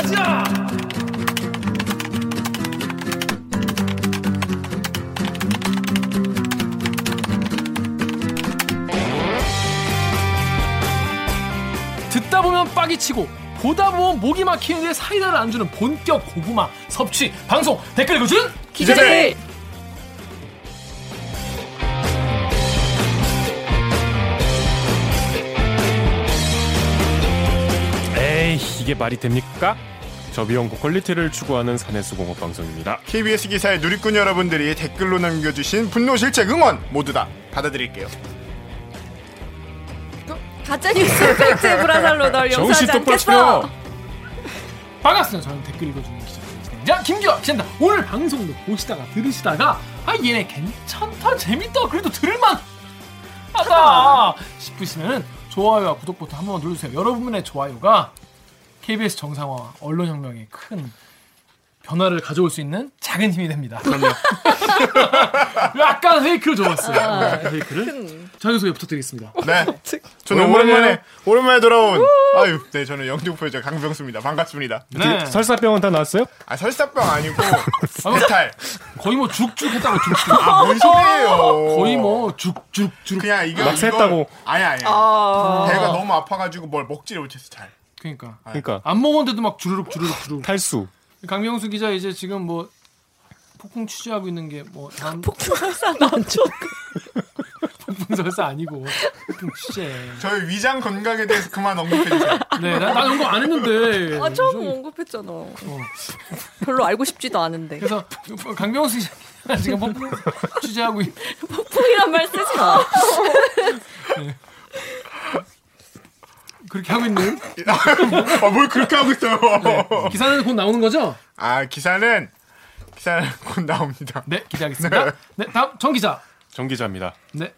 가자. 듣다 보면 빡이 치고 보다 보면 목이 막히는데 사이다를 안 주는 본격 고구마 섭취 방송 댓글 읽어준 기자들. 이 이게 말이 됩니까? 저비용 고 quality를 추구하는 가내수공업 방송입니다. KBS 기사에 누리꾼 여러분들이 댓글로 남겨주신 분노 질책 응원 모두 다 받아드릴게요. 가짜뉴스 팩트 브라살로 널 용서하지 않겠어. 반갑습니다. 저는 댓글 읽어주는 기자 자 김기화 기자입니다. 오늘 방송도 보시다가 들으시다가 아 얘네 괜찮다 재밌다 그래도 들을만 하다 싶으시면은 좋아요와 구독 버튼 한번 눌러주세요. 여러분의 좋아요가 KBS 정상화 언론혁명에 큰 변화를 가져올 수 있는 작은 힘이 됩니다. 그럼요. 약간 페이크를 줘봤어요. 네, 페이크를 자기소개 부탁드리겠습니다. 네. 저는. 오랜만에, 오랜만에 돌아온, 아유, 네, 저는 영등포여자 강병수입니다. 반갑습니다. 네. 설사병은 다 나왔어요? 아, 설사병 아니고, 배탈. 거의 뭐 죽죽 했다고 죽죽. 아, 뭔 소리예요. 거의 뭐 죽죽죽. 그냥 이거. 막 이걸- 샜다고. 아니, 아니. 배가 너무 아파가지고 뭘 먹지를 못했어, 잘. 그러니까 그러니까 안 먹었는데도 막 주르륵 주르륵 주르륵. 탈수. 강명수 기자 이제 지금 뭐 폭풍 취재하고 있는 게 뭐 다음 폭풍 설사도 안. 폭풍 설사 아니고 폭풍 취재. 저희 위장 건강에 대해서 그만 언급해 주세요. 네, 나, 나 연구 안 했는데. 아 처음 좀- 언급했잖아. 별로 알고 싶지도 않은데. 그래서 강명수 기자 지금 폭풍 취재하고 있. 폭풍이란 말 쓰지 마. 그렇게 하고 있는 아, 뭘 그렇게 하고 있어요. 기사는 곧 나오는 거죠? 아, 기사는, 기사는 곧 나옵니다. 네, 기대하겠습니다. 네, 다음 정 기자. 정 기자입니다. 네,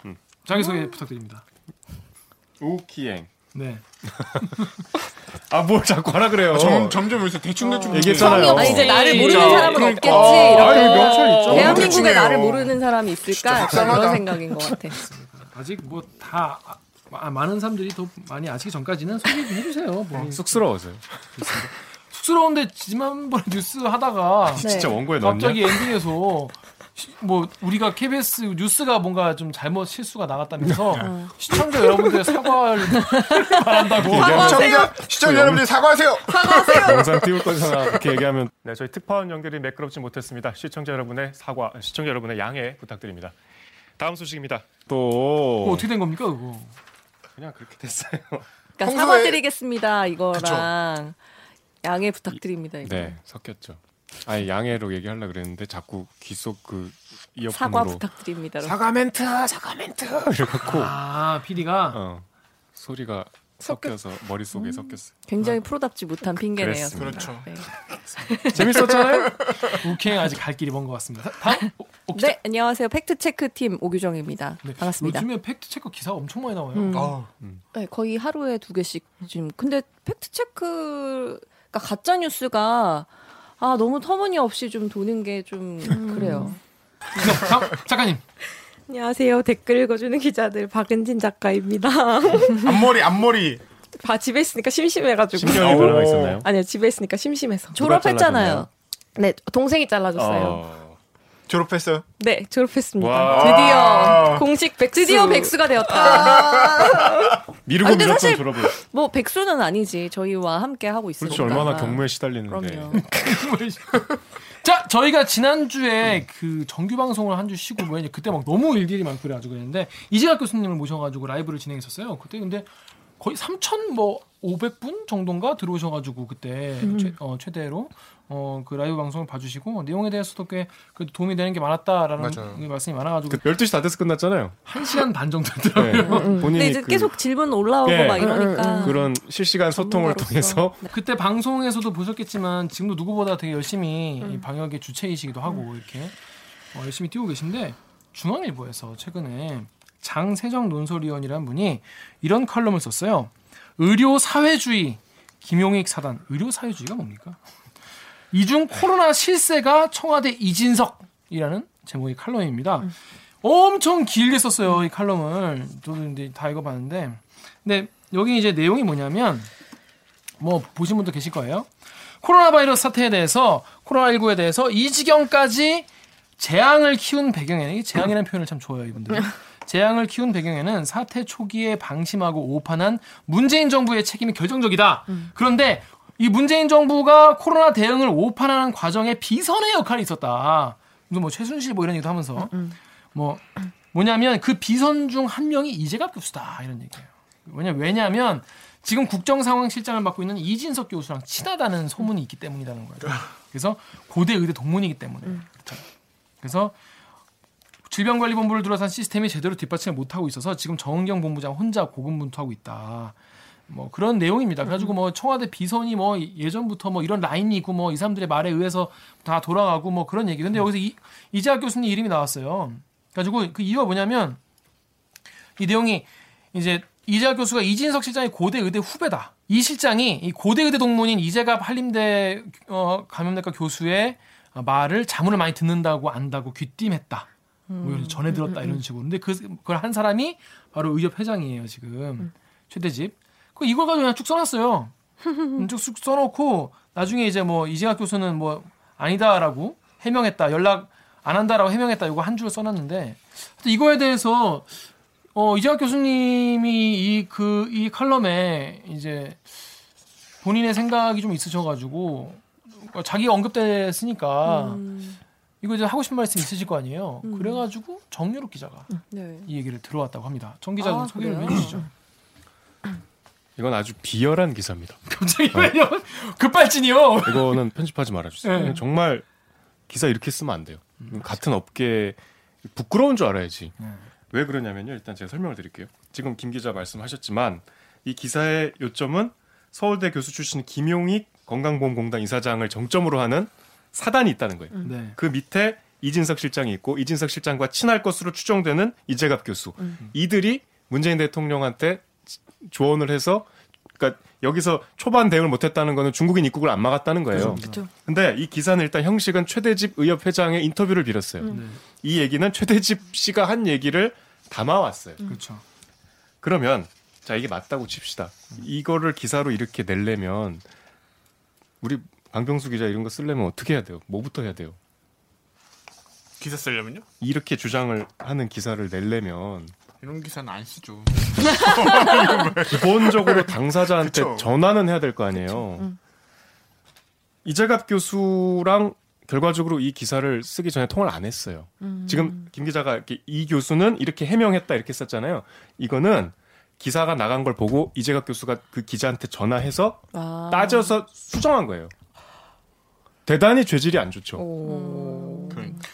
자기 소개 부탁드립니다. 우키행. 네. 아 뭘 자꾸 하라 그래요. 점, 점점 요새 대충 대충. 얘기했잖아요. 아 이제 나를. 모르는 사람은 그러니까. 없겠지. 아, 명찰 있죠. 대한민국에. 나를 모르는 사람이 있을까? 그런 생각인 것 같아. 아직 뭐 다 많은 사람들이 더 많이 아시기 전까지는 소개 좀 해주세요. 본인. 쑥스러워서요. 쑥스러운데 지난번에 뉴스 하다가 네. 진짜 원고에 넣었냐? 갑자기 엔딩에서 시- 뭐 우리가 KBS 뉴스가 뭔가 좀 잘못 실수가 나갔다면서 시청자 여러분들의 사과를 바란다고 시청자, 시청자 여러분들 사과하세요. 영상 띄울 거잖아. 그렇게 얘기하면 네, 저희 특파원 연결이 매끄럽지 못했습니다. 시청자 여러분의 사과, 시청자 여러분의 양해 부탁드립니다. 다음 소식입니다. 또 어떻게 된 겁니까 그거? 그냥 그렇게 됐어요. 그러니까 평소에- 사과드리겠습니다. 이거랑 양해 부탁드립니다. 이거. 네, 섞였죠. 아니 양해로 얘기하려 그랬는데 자꾸 귀속그 사과 이어폰으로 부탁드립니다. 사과 멘트, 사과 멘트 이래갖고 아 PD가 어, 소리가 섞여서 머릿속에 섞였어요. 굉장히 프로답지 못한 핑계네요. 그랬습니다. 정말. 그렇죠. 네. 재밌었잖아요. 우행 아직 갈 길이 먼 것 같습니다. 다음 오, 오. 네, 안녕하세요. 팩트 체크 팀 옥유정입니다. 네, 반갑습니다. 요즘에 팩트 체크 기사가 엄청 많이 나와요. 음. 어, 네, 거의 하루에 두 개씩 지금. 근데 팩트 체크가 가짜 뉴스가 아 너무 터무니없이 좀 도는 게 좀 그래요. 네, 다음 작가님. 안녕하세요. 댓글 읽어주는 기자들 박은진 작가입니다. 앞머리, 앞머리. 다 집에 있으니까 심심해가지고. 심경의 변화가 있었나요? 아니요, 집에 있으니까 심심해서. 졸업했잖아요. 네, 동생이 잘라줬어요. 어, 졸업했어요. 네, 졸업했습니다. 와. 드디어 공식 백수. 드디어 백수가 되었다. 미루고 아, 근데 미뤘던 사실- 졸업을. 뭐 백수는 아니지. 저희와 함께 하고 있으니까. 그렇죠. 얼마나 경무에 시달리는데. 그럼요. 자, 저희가 지난주에 그 정규 방송을 한 주 쉬고 뭐 그때 막 너무 일들이 많고 그래 가지고 그랬는데 이재학 교수님을 모셔 가지고 라이브를 진행했었어요. 그때 근데 거의 3천 뭐 500분 정도인가 들어오셔가지고 그때 최, 어, 최대로 어, 그 라이브 방송을 봐주시고 내용에 대해서도 꽤 그래도 도움이 되는 게 많았다라는 맞아요. 말씀이 많아가지고 그 12시 다 돼서 끝났잖아요. 한 시간 반 정도 네. 했더라고요. 근데 본인이 이제 그, 계속 질문 올라오고 예. 막 이러니까. 그런 실시간 소통을. 통해서 그때 방송에서도 보셨겠지만 지금도 누구보다 되게 열심히 이 방역의 주체이시기도 하고 이렇게 어, 열심히 뛰고 계신데 중앙일보에서 최근에 장세정 논설위원이라는 분이 이런 칼럼을 썼어요. 의료 사회주의 김용익 사단 의료 사회주의가 뭡니까? 이중 코로나 실세가 청와대 이진석이라는 제목의 칼럼입니다. 엄청 길게 썼어요 이 칼럼을 저도 이제 다 읽어봤는데 근데 여기 이제 내용이 뭐냐면 뭐 보신 분도 계실 거예요. 코로나 바이러스 사태에 대해서 코로나19에 대해서 이 지경까지 재앙을 키운 배경에는 이 재앙이라는 표현을 참 좋아해요 이분들. 재앙을 키운 배경에는 사태 초기에 방심하고 오판한 문재인 정부의 책임이 결정적이다. 그런데 이 문재인 정부가 코로나 대응을 오판하는 과정에 비선의 역할이 있었다. 이거 뭐 최순실 뭐 이런 얘기도 하면서 뭐 뭐냐면 그 비선 중 한 명이 이재갑 교수다 이런 얘기예요. 왜냐 왜냐하면 지금 국정상황실장을 맡고 있는 이진석 교수랑 친하다는 소문이 있기 때문이라는 거예요. 그래서 고대 의대 동문이기 때문에 그렇죠. 그래서 질병관리본부를 둘러싼 시스템이 제대로 뒷받침을 못하고 있어서 지금 정은경 본부장 혼자 고군분투하고 있다. 뭐 그런 내용입니다. 그래가지고 뭐 청와대 비선이 뭐 예전부터 뭐 이런 라인이 있고 뭐 이 사람들의 말에 의해서 다 돌아가고 뭐 그런 얘기. 근데 여기서 이, 이재학 교수님 이름이 나왔어요. 그래가지고 그 이유가 뭐냐면 이 내용이 이제 이재학 교수가 이진석 실장의 고대 의대 후배다. 이 실장이 이 고대 의대 동문인 이재갑 한림대 어, 감염내과 교수의 말을 자문을 많이 듣는다고 안다고 귀띔했다. 뭐 이런 전해 들었다 이런 식으로. 근데 그 그걸 한 사람이 바로 의협 회장이에요 지금 최대집. 그 이걸 가지고 그냥 쭉 써놨어요. 음, 쭉쭉 써놓고 나중에 이제 뭐 이재학 교수는 뭐 아니다라고 해명했다. 연락 안 한다라고 해명했다. 이거 한 줄 써놨는데 이거에 대해서 어 이재학 교수님이 이 그 이 칼럼에 이제 본인의 생각이 좀 있으셔가지고 자기 언급됐으니까 이거 이제 하고 싶은 말씀 있으실 거 아니에요. 그래가지고 정유롭 기자가 네. 이 얘기를 들어왔다고 합니다. 정 기자 좀 아, 소개를? 해주시죠. 이건 아주 비열한 기사입니다. 갑자기 왜요? 급발진이요. 이거는 편집하지 말아주세요. 네. 정말 기사 이렇게 쓰면 안 돼요. 같은 업계 부끄러운 줄 알아야지. 네. 왜 그러냐면요. 일단 제가 설명을 드릴게요. 지금 김 기자 말씀하셨지만 이 기사의 요점은 서울대 교수 출신 김용익 건강보험공단 이사장을 정점으로 하는 사단이 있다는 거예요. 네. 그 밑에 이진석 실장이 있고 이진석 실장과 친할 것으로 추정되는 이재갑 교수. 이들이 문재인 대통령한테 조언을 해서 그러니까 여기서 초반 대응을 못했다는 거는 중국인 입국을 안 막았다는 거예요. 그렇죠. 근데 이 기사는 일단 형식은 최대집 의협 회장의 인터뷰를 빌었어요. 네. 이 얘기는 최대집 씨가 한 얘기를 담아왔어요. 그렇죠. 그러면 자 이게 맞다고 칩시다. 이거를 기사로 이렇게 내려면 우리 강병수 기자 이런 거 쓰려면 어떻게 해야 돼요? 뭐부터 해야 돼요? 기사 쓰려면요? 이렇게 주장을 하는 기사를 내려면 이런 기사는 안 쓰죠. 기본적으로 당사자한테 그쵸. 전화는 해야 될 거 아니에요. 이재갑 교수랑 결과적으로 이 기사를 쓰기 전에 통화를 안 했어요. 지금 김 기자가 이렇게 이 교수는 이렇게 해명했다 이렇게 썼잖아요. 이거는 기사가 나간 걸 보고 이재갑 교수가 그 기자한테 전화해서 아. 따져서 수정한 거예요. 대단히 죄질이 안 좋죠. 오.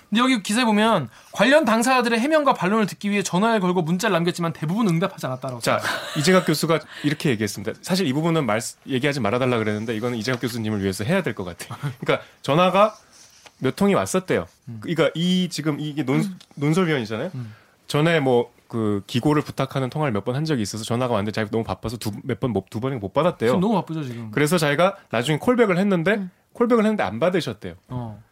근데 여기 기사에 보면 관련 당사자들의 해명과 반론을 듣기 위해 전화를 걸고 문자를 남겼지만 대부분 응답하지 않았다라고. 자, 이재갑 교수가 이렇게 얘기했습니다. 사실 이 부분은 말, 얘기하지 말아 달라 그랬는데 이거는 이재갑 교수님을 위해서 해야 될 것 같아요. 그러니까 전화가 몇 통이 왔었대요. 그러니까 이 지금 이게 논, 논설위원이잖아요. 전에 뭐 그 기고를 부탁하는 통화를 몇 번 한 적이 있어서 전화가 왔는데 자기가 너무 바빠서 몇번 두 번이 못 받았대요. 너무 바쁘죠 지금. 그래서 자기가 나중에 콜백을 했는데 콜백을 했는데 안 받으셨대요. 어.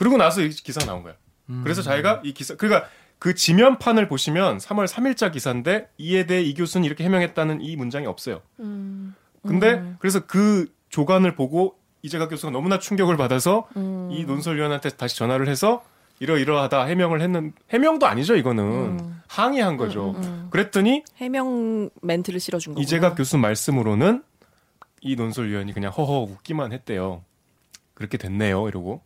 그리고 나서 이 기사 나온 거야. 음. 그래서 자기가 이 기사 그러니까 그 지면판을 보시면 3월 3일자 기사인데 이에 대해 이 교수는 이렇게 해명했다는 이 문장이 없어요. 음. 근데 그래서 그 조간을 보고 이재갑 교수가 너무나 충격을 받아서 이 논설위원한테 다시 전화를 해서 이러이러하다 해명을 했는 해명도 아니죠 이거는 항의한 거죠. 그랬더니 해명 멘트를 실어준 거구나. 이재갑 교수 말씀으로는 이 논설위원이 그냥 허허 웃기만 했대요. 그렇게 됐네요 이러고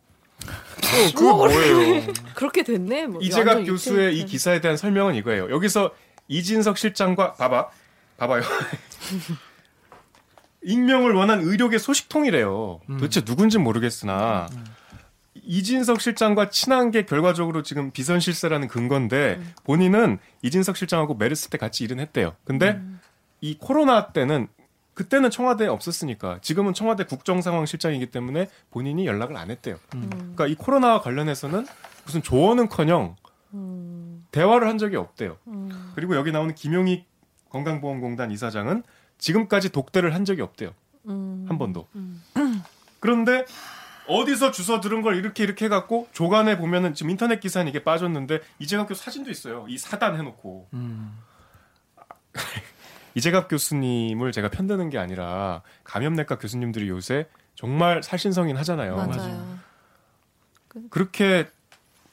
그 뭐예요? 그렇게 됐네. 뭐 이재갑 교수의 이 기사에 대한 설명은 이거예요. 여기서 이진석 실장과 봐봐, 봐봐요. 익명을 원한 의료계 소식통이래요. 도대체 누군지 모르겠으나 이진석 실장과 친한 게 결과적으로 지금 비선 실세라는 근거인데 본인은 이진석 실장하고 메르스 때 같이 일은 했대요. 근데 이 코로나 때는 그때는 청와대에 없었으니까 지금은 청와대 국정상황실장이기 때문에 본인이 연락을 안 했대요. 그러니까 이 코로나와 관련해서는 무슨 조언은커녕 대화를 한 적이 없대요. 그리고 여기 나오는 김용익 건강보험공단 이사장은 지금까지 독대를 한 적이 없대요. 한 번도. 그런데 어디서 주워 들은 걸 이렇게 이렇게 해갖고 조간에 보면은 지금 인터넷 기사는 이게 빠졌는데 이재갑 교수 사진도 있어요. 이 사단 해놓고 음. 이재갑 교수님을 제가 편드는 게 아니라 감염내과 교수님들이 요새 정말 살신성인 하잖아요. 맞아요. 그렇게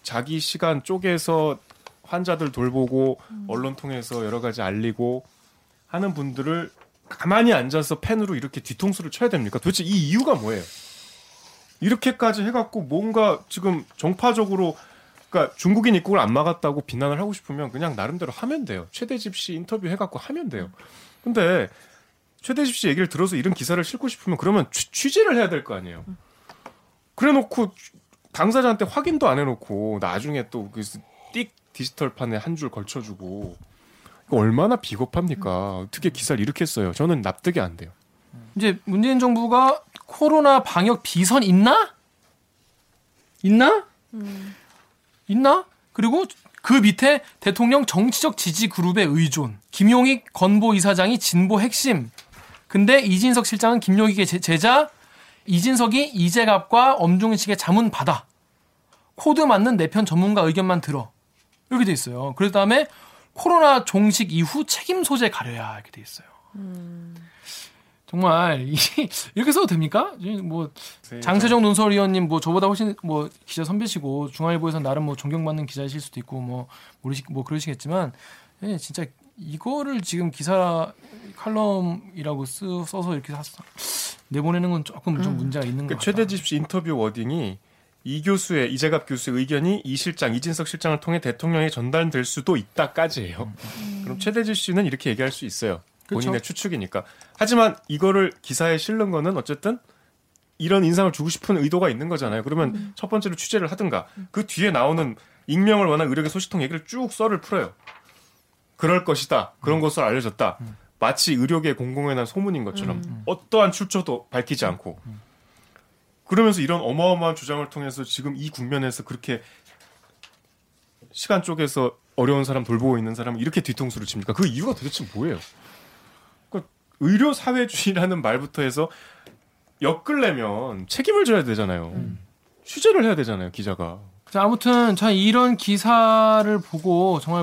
자기 시간 쪼개서 환자들 돌보고 언론 통해서 여러 가지 알리고 하는 분들을 가만히 앉아서 펜으로 이렇게 뒤통수를 쳐야 됩니까? 도대체 이 이유가 뭐예요? 이렇게까지 해갖고 뭔가 지금 정파적으로 그러니까 중국인 입국을 안 막았다고 비난을 하고 싶으면 그냥 나름대로 하면 돼요. 최대집 씨 인터뷰 해갖고 하면 돼요. 근데 최대집 씨 얘기를 들어서 이런 기사를 싣고 싶으면 그러면 취, 취재를 해야 될 거 아니에요. 그래놓고 당사자한테 확인도 안 해놓고 나중에 또띡 디지털판에 한 줄 걸쳐주고 얼마나 비겁합니까? 어떻게 기사를 이렇게 써요? 저는 납득이 안 돼요. 이제 문재인 정부가 코로나 방역 비선 있나? 있나? 있나? 그리고 그 밑에 대통령 정치적 지지 그룹의 의존. 김용익 건보 이사장이 진보 핵심. 근데 이진석 실장은 김용익의 제- 제자. 이진석이 이재갑과 엄중식의 자문 받아. 코드 맞는 내 편 전문가 의견만 들어. 이렇게 돼 있어요. 그 다음에 코로나 종식 이후 책임 소재 가려야 이렇게 돼 있어요. 정말 이- 이렇게 써도 됩니까? 뭐 장세정 논설위원님 뭐 저보다 훨씬 뭐 기자 선배시고 중앙일보에서 나름 뭐 존경받는 기자이실 수도 있고 뭐 모르시 뭐 그러시겠지만 예, 진짜 이거를 지금 기사 칼럼이라고 쓰, 써서 이렇게 사- 내보내는 건 조금 좀 문제가 있는 그것 같아요. 최대집 씨 인터뷰 워딩이 이 교수의 이재갑 교수의 의견이 이 실장 이진석 실장을 통해 대통령에 전달될 수도 있다까지예요. 그럼 최대집 씨는 이렇게 얘기할 수 있어요. 본인의 그쵸. 추측이니까. 하지만 이거를 기사에 실는 거는 어쨌든 이런 인상을 주고 싶은 의도가 있는 거잖아요. 그러면 첫 번째로 취재를 하든가 그 뒤에 나오는 익명을 원한 의료계 소식통 얘기를 쭉 썰을 풀어요. 그럴 것이다. 그런 것을 알려졌다. 마치 의료계 공공에 난 소문인 것처럼 어떠한 출처도 밝히지 않고 그러면서 이런 어마어마한 주장을 통해서 지금 이 국면에서 그렇게 시간 쪽에서 어려운 사람 돌보고 있는 사람을 이렇게 뒤통수를 칩니까? 그 이유가 도대체 뭐예요? 의료 사회주의라는 말부터 해서 엮으려면 책임을 져야 되잖아요. 취재를 해야 되잖아요, 기자가. 자, 아무튼 자 이런 기사를 보고 정말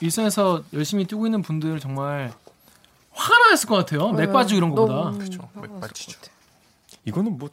일선에서 열심히 뛰고 있는 분들 정말 화가 났을 것 같아요. 맥 빠지고 이런 거보다. 그렇죠. 화가 맥 났을 빠지죠. 것 같아요. 이거는 뭐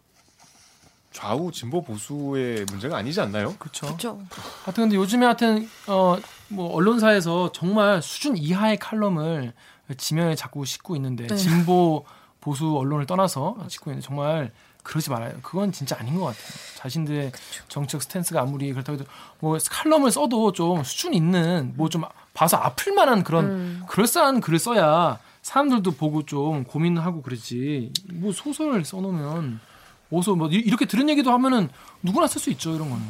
좌우 진보 보수의 문제가 아니지 않나요? 그렇죠. 그렇죠. 하여튼 근데 요즘에 하여튼 어뭐 언론사에서 정말 수준 이하의 칼럼을 지면에 자꾸 싣고 있는데 네. 진보 보수 언론을 떠나서 싣고 있는데 정말 그러지 말아요. 그건 진짜 아닌 것 같아요. 자신들의 정책 스탠스가 아무리 그렇다고 해도 뭐 칼럼을 써도 좀 수준 있는 뭐 좀 봐서 아플 만한 그런 음. 그럴싸한 글을 써야 사람들도 보고 좀 고민하고 그러지. 뭐 소설을 써놓으면 어서 뭐 이- 이렇게 들은 얘기도 하면은 누구나 쓸 수 있죠 이런 거는.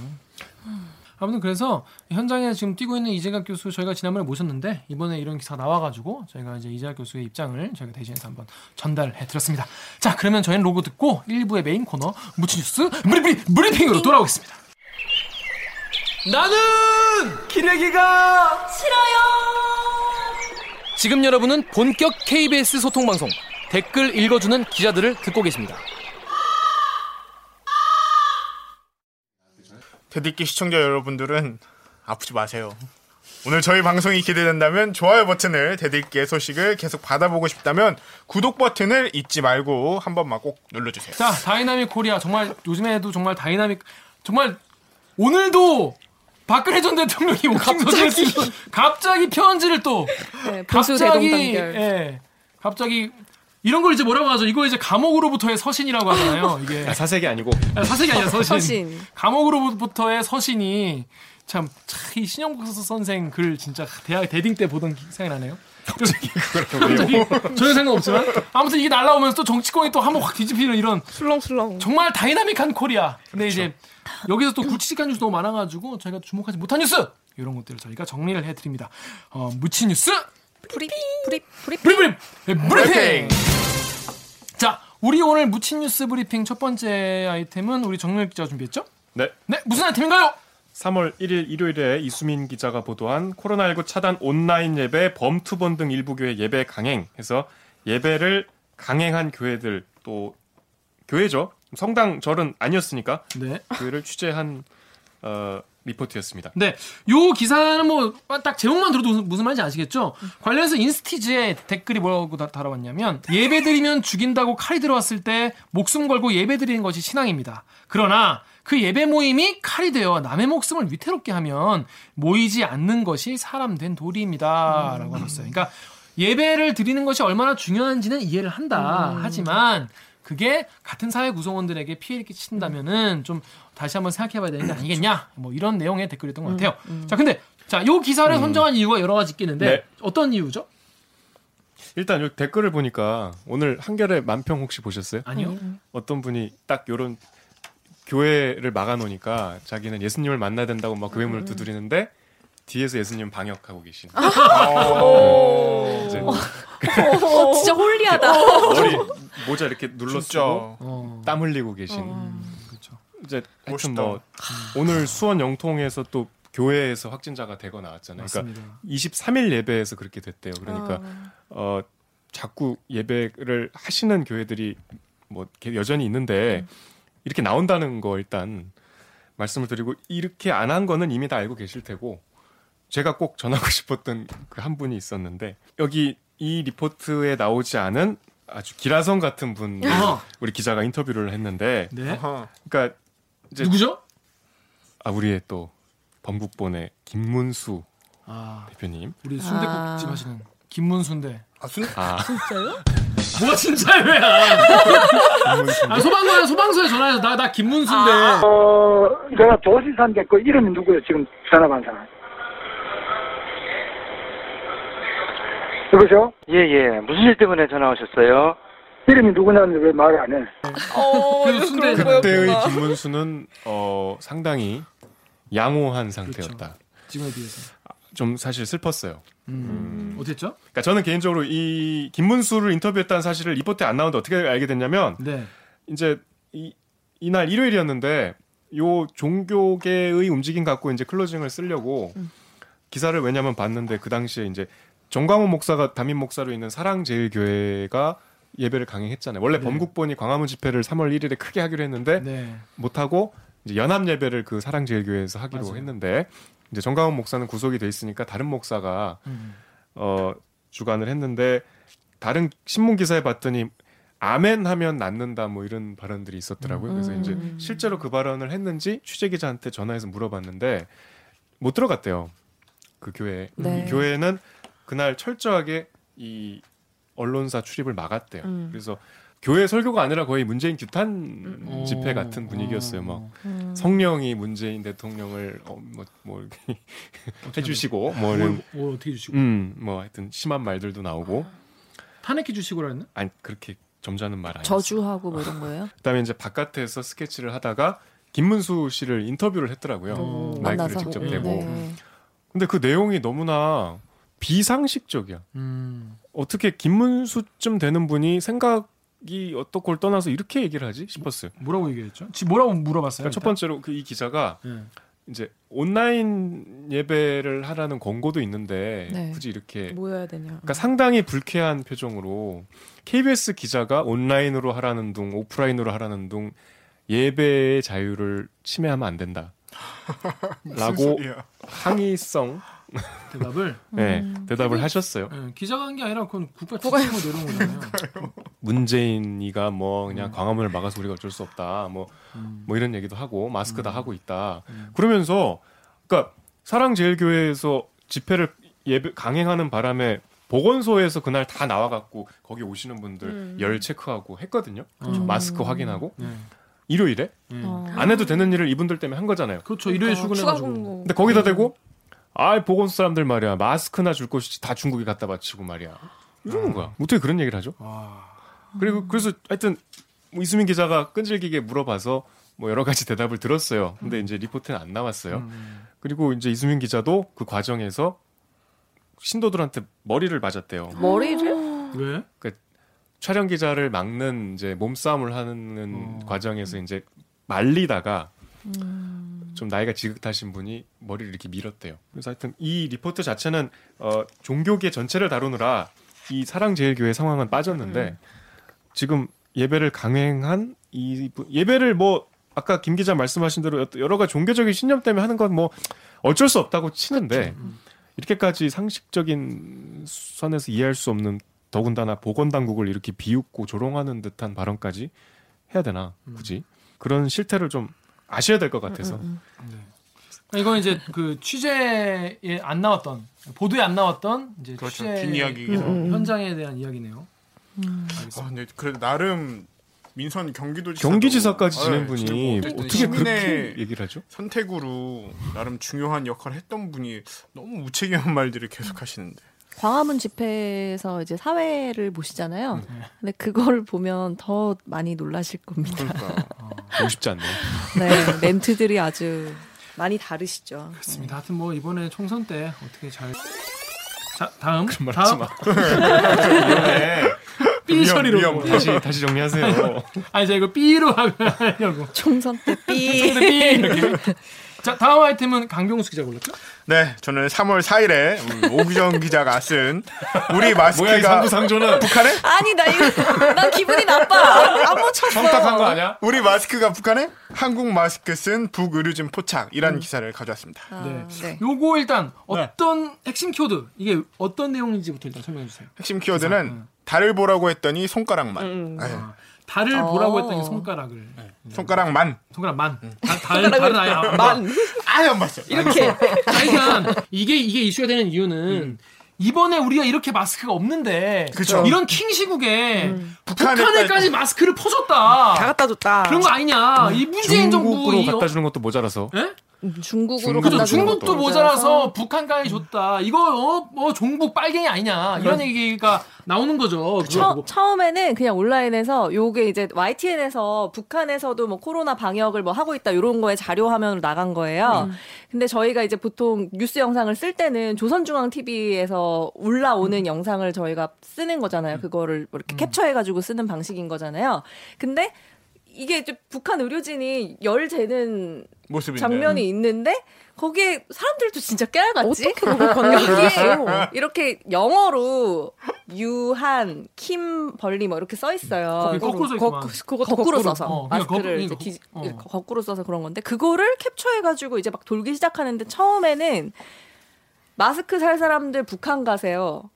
아무튼 그래서 현장에 지금 뛰고 있는 이재갑 교수 저희가 지난번에 모셨는데 이번에 이런 기사가 나와가지고 저희가 이제 이재갑 교수의 입장을 저희가 대신해서 한번 전달해 드렸습니다. 자 그러면 저희는 로고 듣고 1부의 메인 코너 무치뉴스 브리브리 브리핑으로 돌아오겠습니다. 나는 기레기가 싫어요. 지금 여러분은 본격 KBS 소통 방송 댓글 읽어주는 기자들을 듣고 계십니다. 대들기 시청자 여러분들은 아프지 마세요. 오늘 저희 방송이 기대된다면 좋아요 버튼을 대들기의 소식을 계속 받아보고 싶다면 구독 버튼을 잊지 말고 한 번만 꼭 눌러주세요. 자, dynamic Korea 정말 요즘에도 정말 다이나믹 정말 오늘도 박근혜 전 대통령이 소식을 쓰고 갑자기 편지를 또 네, 갑자기. 예. 갑자기 이런 걸 이제 뭐라고 하죠? 이거 이제 감옥으로부터의 서신이라고 하잖아요. 이게 아, 사색이 아니고 아, 사색이 아니라 서신. 서신. 감옥으로부터의 서신이 참, 참, 이 신영복 선생 글 진짜 대학 대딩 때 보던 기- 생각이 나네요. 갑자기? 전혀 상관없지만 아무튼 이게 날라오면서 또 정치권이 또 한번 확 뒤집히는 이런 술렁술렁. 정말 dynamic한 Korea. 근데 이제 여기서 또 굵직한 뉴스 너무 많아가지고 저희가 주목하지 못한 뉴스 이런 것들을 저희가 정리를 해드립니다. 어, 묻힌 뉴스 프리 프리 브리 브리 브리핑. 브리핑. 자, 우리 오늘 묻힌 뉴스 브리핑 첫 번째 아이템은 우리 정렬 기자가 준비했죠? 네. 네, 무슨 아이템인가요? 3월 1일 일요일에 이수민 기자가 보도한 코로나19 차단 온라인 예배 범투본 등 일부 교회 예배 강행해서 예배를 강행한 교회들 또 교회죠. 성당 절은 아니었으니까 네. 교회를 취재한 어, 리포트였습니다. 네, 요 기사는 뭐 딱 제목만 들어도 무슨, 말인지 아시겠죠? 관련해서 인스티즈에 댓글이 뭐라고 다- 달아왔냐면 예배드리면 죽인다고 칼이 들어왔을 때 목숨 걸고 예배드리는 것이 신앙입니다. 그러나 그 예배 모임이 칼이 되어 남의 목숨을 위태롭게 하면 모이지 않는 것이 사람 된 도리입니다라고 하고 있어요. 그러니까 예배를 드리는 것이 얼마나 중요한지는 이해를 한다. 하지만 그게 같은 사회 구성원들에게 피해를 끼친다면은 좀 다시 한번 생각해봐야 되는 게 아니겠냐. 뭐 이런 내용의 댓글이었던 것 같아요. 자, 근데 자, 요 기사를 선정한 이유가 여러 가지 있겠는데 네. 어떤 이유죠? 일단 요 댓글을 보니까 오늘 한결의 만평 혹시 보셨어요? 아니요. 어떤 분이 딱 요런 교회를 막아놓으니까 자기는 예수님을 만나야 된다고 막 교회 문을 두드리는데 뒤에서 예수님 방역하고 계신 이제 어, 진짜 홀리하다. 머리 모자 이렇게 눌러. 쓰고 어. 땀 흘리고 계신 그렇죠. 이제 하여튼 멋있다. 뭐 오늘 수원 영통에서 또 교회에서 확진자가 되거 나왔잖아요. 맞습니다. 그러니까 23일 예배에서 그렇게 됐대요. 그러니까 어 자꾸 예배를 하시는 교회들이 뭐 여전히 있는데 이렇게 나온다는 거 일단 말씀을 드리고 이렇게 안 한 거는 이미 다 알고 계실 테고 제가 꼭 전하고 싶었던 그 한 분이 있었는데 여기 이 리포트에 나오지 않은 아주 기라성 같은 분 어. 우리 기자가 인터뷰를 했는데 네. 그러니까 이제 누구죠? 아 우리의 또 범국본의 김문수 아, 대표님 우리 순대국집 아. 하시는 김문순대. 아, 순, 아 뭐가 진짜야? 아, 소방서에 소방서에 전화해서 나 나 김문순대. 어, 내가 도지사인데 그 이름이 누구예요? 지금 전화 받은 사람. 누구죠? 예, 예. 무슨 일 때문에 전화 오셨어요? 이름이 누구냐는데 왜 말을 안 해? 어, 순대 그때의 김문수는 어 상당히 양호한 상태였다. 지금에 비해서. 좀 사실 슬펐어요. 음. 어땠죠? 그러니까 저는 개인적으로 이 김문수를 인터뷰했다는 사실을 리포트에 안 나오는데 어떻게 알게 됐냐면 네. 이제 이 이날 일요일이었는데 요 종교계의 움직임 갖고 이제 클로징을 쓰려고 기사를 왜냐면 봤는데 그 당시에 이제 정광훈 목사가 담임 목사로 있는 사랑제일교회가 예배를 강행했잖아요. 원래 네. 범국본이 광화문 집회를 3월 1일에 크게 하기로 했는데 네. 못 하고 이제 연합 예배를 그 사랑제일교회에서 하기로 맞아요. 했는데 이제 정광훈 목사는 구속이 돼 있으니까 다른 목사가 음. 어 주관을 했는데 다른 신문 기사에 봤더니 아멘 하면 낫는다 뭐 이런 발언들이 있었더라고요. 그래서 이제 실제로 그 발언을 했는지 취재 기자한테 전화해서 물어봤는데 못 들어갔대요. 그 교회. 네. 이 교회는 그날 철저하게 이 언론사 출입을 막았대요. 그래서 교회 설교가 아니라 거의 문재인 규탄 어. 집회 같은 분위기였어요. 막 어. 성령이 문재인 대통령을 어, 뭐, 뭐 이렇게 해주시고 뭐 이런 뭘, 뭘 어떻게 주시고 음, 뭐 하여튼 심한 말들도 나오고 탄핵해 주시고라 했나? 아니 그렇게 점잖은 말 아니었어요. 저주하고 뭐 이런 거예요? 그다음에 이제 바깥에서 스케치를 하다가 김문수 씨를 인터뷰를 했더라고요. 어. 마이크를 만나서. 직접 네. 대고. 네. 근데 그 내용이 너무나 비상식적이야. 음. 어떻게 김문수쯤 되는 분이 생각이 어떻고 를 떠나서 이렇게 얘기를 하지 싶었어요. 뭐라고 얘기했죠? 지 뭐라고 물어봤어요? 그러니까 첫 번째로 그 이 기자가 일단? 이제 온라인 예배를 하라는 권고도 있는데 네. 굳이 이렇게 뭐 해야 되냐. 그러니까 상당히 불쾌한 표정으로 KBS 기자가 온라인으로 하라는 둥 오프라인으로 하라는 둥 예배의 자유를 침해하면 안 된다. 라고. 항의성 예. 대답을 네, 대답을 하셨어요. 예, 기자가 한 게 아니라 그건 국가 지침으로 내려온 거잖아요. 문재인이가 뭐 그냥 광화문을 막아서 우리가 어쩔 수 없다. 뭐, 음. 뭐 이런 얘기도 하고 마스크 다 하고 있다. 그러면서 그러니까 사랑제일교회에서 집회를 예배 강행하는 바람에 보건소에서 그날 다 나와갖고 거기 오시는 분들 열 체크하고 했거든요. 그렇죠. 마스크 확인하고 네. 일요일에 네. 어. 안 해도 되는 일을 이분들 때문에 한 거잖아요. 그렇죠. 일요일 추가 출근해가지고. 근데 거기다 대고 아 보건소 사람들 말이야 마스크나 줄 것이지 다 중국에 갖다 바치고 말이야 이러는 거야. 어떻게 그런 얘기를 하죠? 와. 그리고 그래서 하여튼 뭐 이수민 기자가 끈질기게 물어봐서 뭐 여러 가지 대답을 들었어요. 근데 이제 리포트는 안 나왔어요. 음. 그리고 이제 이수민 기자도 그 과정에서 신도들한테 머리를 맞았대요. 머리를? 왜? 촬영 기자를 막는 이제 몸싸움을 하는 어. 과정에서 이제 말리다가 음. 좀 나이가 지긋하신 분이 머리를 이렇게 밀었대요. 그래서 하여튼 이 리포트 자체는 어, 종교계 전체를 다루느라 이 사랑제일교회 상황은 빠졌는데 지금 예배를 강행한 이 분- 예배를 뭐 아까 김 기자 말씀하신 대로 여러 가지 종교적인 신념 때문에 하는 건 뭐 어쩔 수 없다고 치는데 이렇게까지 상식적인 선에서 이해할 수 없는 더군다나 보건 당국을 이렇게 비웃고 조롱하는 듯한 발언까지 해야 되나 굳이? 그런 실태를 좀 아셔야 될 것 같아서 이건 이제 그 취재에 안 나왔던 보도에 안 나왔던 이제 그렇죠. 취재 하고. 현장에 대한 이야기네요. 아, 근데 그래도 나름 민선 경기도지사 경기지사까지 지낸 네, 분이 지내고 어떻게 그렇게 얘기를 하죠? 선택으로 나름 중요한 역할을 했던 분이 너무 무책임한 말들을 계속 하시는데 광화문 집회에서 이제 사회를 보시잖아요. 근데 그거를 보면 더 많이 놀라실 겁니다. 그러니까 보고 싶지 않네요. 네, 멘트들이 아주 많이 다르시죠. 그렇습니다. 하여튼 뭐 이번에 총선 때 어떻게 잘. 자 다음 말 하지 다음 마. 위험해. 삐 위험, 처리로 위험. 다시 다시 정리하세요. 아니 자 이거 삐로 하려고. 총선 때 삐. 총선 삐 이렇게. 자 다음 아이템은 강병수 기자 골랐죠? 네 저는 3월 4일에 음, 오규정 기자가 쓴 우리 마스크가 상부상조는 북한에 아니 나 이거 나 기분이 나빠. 안 묻혔어. 청탁한 거 아니야? 우리 마스크가 북한에 한국 마스크 쓴 북의료진 포착이라는 기사를 가져왔습니다. 아, 네. 네. 요거 일단 어떤 핵심 키워드 이게 어떤 내용인지부터 일단 설명해 주세요. 핵심 키워드는 달을 보라고 했더니 손가락만 네. 달을 어. 보라고 했더니 손가락을 손가락만 손가락 만 달, 달 달은 아예 안 봐. 아예 안 봤어요. 이렇게 그러니까 이게 이게 이슈가 되는 이유는 이번에 우리가 이렇게 마스크가 없는데 그쵸. 이런 킹 시국에 북한에까지 북한에까지 마스크를 퍼줬다. 다 갖다 줬다. 그런 거 아니냐? 이 문재인 정부 중국으로 이 갖다 주는 것도 모자라서 예? 중국으로 주는 중국도 모자라서 북한까지 줬다. 이거 어, 뭐 종북 빨갱이 아니냐 이런 얘기가 나오는 거죠. 처. 처음에는 그냥 온라인에서 요게 이제 YTN에서 북한에서도 뭐 코로나 방역을 뭐 하고 있다 이런 거에 자료 화면으로 나간 거예요. 근데 저희가 이제 보통 뉴스 영상을 쓸 때는 조선중앙 TV에서 올라오는 영상을 저희가 쓰는 거잖아요. 그거를 뭐 이렇게 캡처해가지고 쓰는 방식인 거잖아요. 근데 이게 이제 북한 의료진이 열 재는 모습인데. 장면이 있는데 거기에 사람들도 진짜 깨알같이 어떻게 그걸? 이렇게 영어로 유한 킴 벌리 뭐 이렇게 써 있어요. 거꾸로 써 있구만. 그것도 거꾸로 써서 어, 마스크를 거꾸로, 이제 이거 기, 거- 어. 거꾸로 써서 그런 건데 그거를 캡처해가지고 이제 막 돌기 시작하는데 처음에는 마스크 살 사람들 북한 가세요.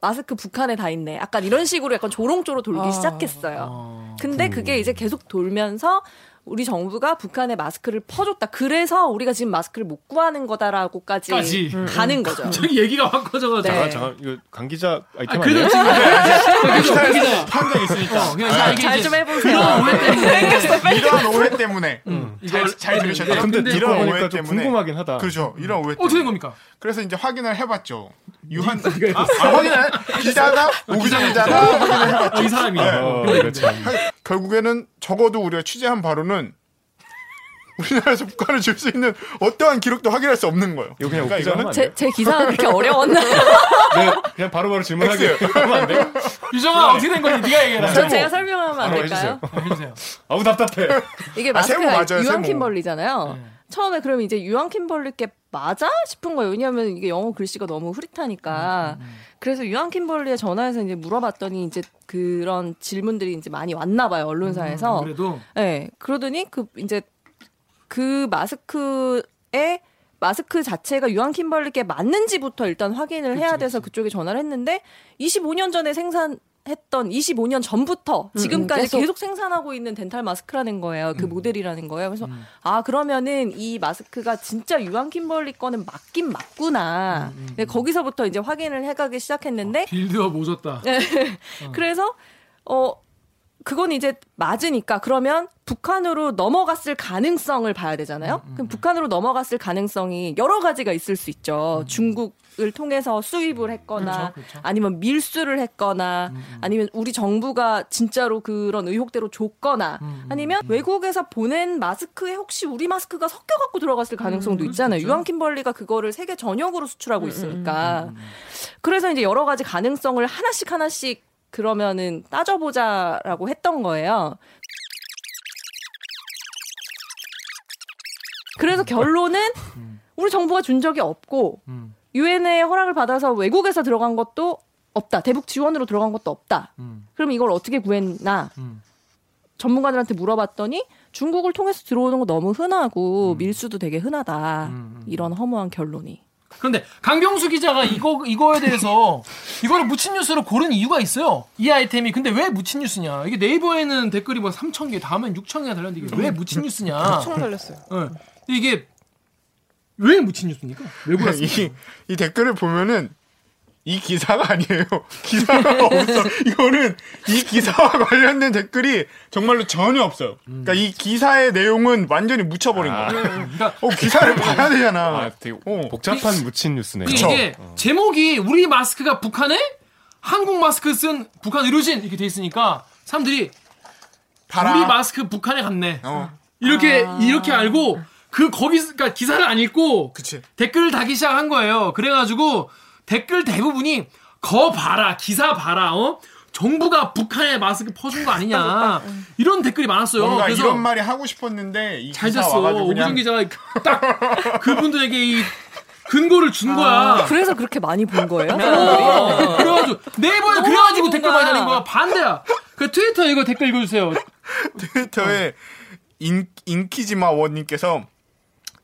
마스크 북한에 다 있네. 약간 이런 식으로 약간 조롱조로 돌기 아. 시작했어요. 어. 근데 그게 이제 계속 돌면서 우리 정부가 북한에 마스크를 퍼줬다. 그래서 우리가 지금 마스크를 못 구하는 거다라고까지 까지. 가는 거죠. 저기 얘기가 확 커져가지고. 네. 잠깐 잠깐 이거 강 기자 아, 아이템 그래도 아니에요? 지금 그죠 그죠. 판정 있으니까. 어, 그냥 이게 이게 잘 이제 좀 해보세요. 그런 오해 때문에 이런 오해 때문에 이걸 잘, 잘 들으셨죠? 근데 근데 근데 듣고 이런 오해 때문에 궁금하긴 하다. 그렇죠. 이런 오해 어떻게 된 때문에. 겁니까? 그래서 이제 확인을 해봤죠. 유한 아, 아, 확인을 기자가 오기정 기자가 확인을 해봤죠. 어, 이 사람이. 어, 근데 이거 참. 결국에는 적어도 우리가 취재한 바로는 우리나라에서 북한을 줄 수 있는 어떠한 기록도 확인할 수 없는 거예요. 이거 그냥 그러니까 이거는 안 제? 제 기사가 그렇게 어려웠나? 네, 그냥 바로바로 질문하게 하면 안 돼요? 유정아 어떻게 된 거지? 네가 얘기해라. 저 제가 설명하면 안 될까요? 해주세요. 해주세요. 아우 답답해. 이게 아, 마스크가 맞아요, 유한. 킴벌리잖아요. 네. 처음에 그러면 이제 유한 킴벌리께 맞아 싶은 거예요. 왜냐하면 이게 영어 글씨가 너무 흐릿하니까. 그래서 유한 킴벌리에 전화해서 이제 물어봤더니 이제 그런 질문들이 이제 많이 왔나 봐요 언론사에서. 그래도 네, 그러더니 그 이제 그 마스크에 마스크 자체가 유한 킴벌리께 맞는지부터 일단 확인을 해야 돼서 그쪽에 전화를 했는데 25년 전에 생산 했던 25년 전부터 지금까지 계속. 계속. 생산하고 있는 dental 마스크라는 거예요. 그 모델이라는 거예요. 그래서 아 그러면은 이 마스크가 진짜 유한 킴벌리 거는 맞긴 맞구나. 네, 거기서부터 이제 확인을 해가기 시작했는데 빌드업 오졌다. 그래서 어 그건 이제 맞으니까 그러면 북한으로 넘어갔을 가능성을 봐야 되잖아요. 그럼 북한으로 넘어갔을 가능성이 여러 가지가 있을 수 있죠. 중국을 통해서 수입을 했거나 그렇죠, 그렇죠. 아니면 밀수를 했거나 아니면 우리 정부가 진짜로 그런 의혹대로 줬거나 아니면 외국에서 보낸 마스크에 혹시 우리 마스크가 섞여 갖고 들어갔을 가능성도 있잖아요. 유한 킴벌리가 그거를 세계 전역으로 수출하고 있으니까. 그래서 이제 여러 가지 가능성을 하나씩 하나씩 그러면은 따져보자라고 했던 거예요. 그래서 결론은 우리 정부가 준 적이 없고 음, 유엔의 허락을 받아서 외국에서 들어간 것도 없다. 대북 지원으로 들어간 것도 없다. 음, 그럼 이걸 어떻게 구했나? 음. 전문가들한테 물어봤더니 중국을 통해서 들어오는 거 너무 흔하고 음. 밀수도 되게 흔하다. 이런 허무한 결론이. 그런데 강병수 기자가 이거 이거에 대해서 이거를 묻힌 뉴스로 고른 이유가 있어요. 이 아이템이 근데 왜 묻힌 뉴스냐? 이게 네이버에는 댓글이 뭐 3천 개, 다음엔 6천 개가 달렸는데 이게 왜 묻힌 뉴스냐? 총 달렸어요. 어. 이게 왜 묻힌 뉴스입니까? 왜 이, 그랬습니까? 이 댓글을 보면은 이 기사가 아니에요. 기사가 없어. 이거는 이 기사와 관련된 댓글이 정말로 전혀 없어요. 그러니까 이 기사의 내용은 완전히 묻혀버린 거예요. 그러니까 어, 기사를 봐야 되잖아. 아, 되게 어. 복잡한 묻힌 뉴스네요. 이게 제목이 우리 마스크가 북한에 한국 마스크 쓴 북한 의료진 이렇게 돼 있으니까 사람들이 봐라. 우리 마스크 북한에 갔네. 어, 이렇게 이렇게 알고 그 거기 그러니까 기사를 안 읽고 그치. 댓글을 달기 시작한 거예요. 그래가지고 댓글 대부분이 거 봐라 기사 봐라 어 정부가 북한에 마스크 퍼준 거 아니냐 이런 댓글이 많았어요. 뭔가 그래서 이런 말이 하고 싶었는데 이잘 기사 됐어. 와가지고 오구정 그냥 기자가 딱 그분들에게 이 근거를 준 거야. 아, 그래서 그렇게 많이 본 거예요? 어, 그래가지고 네이버에 그래가지고 댓글. 많이 달린 거야. 반대야. 그 트위터 이거 댓글 읽어주세요. 트위터에 인, 인키지마 원님께서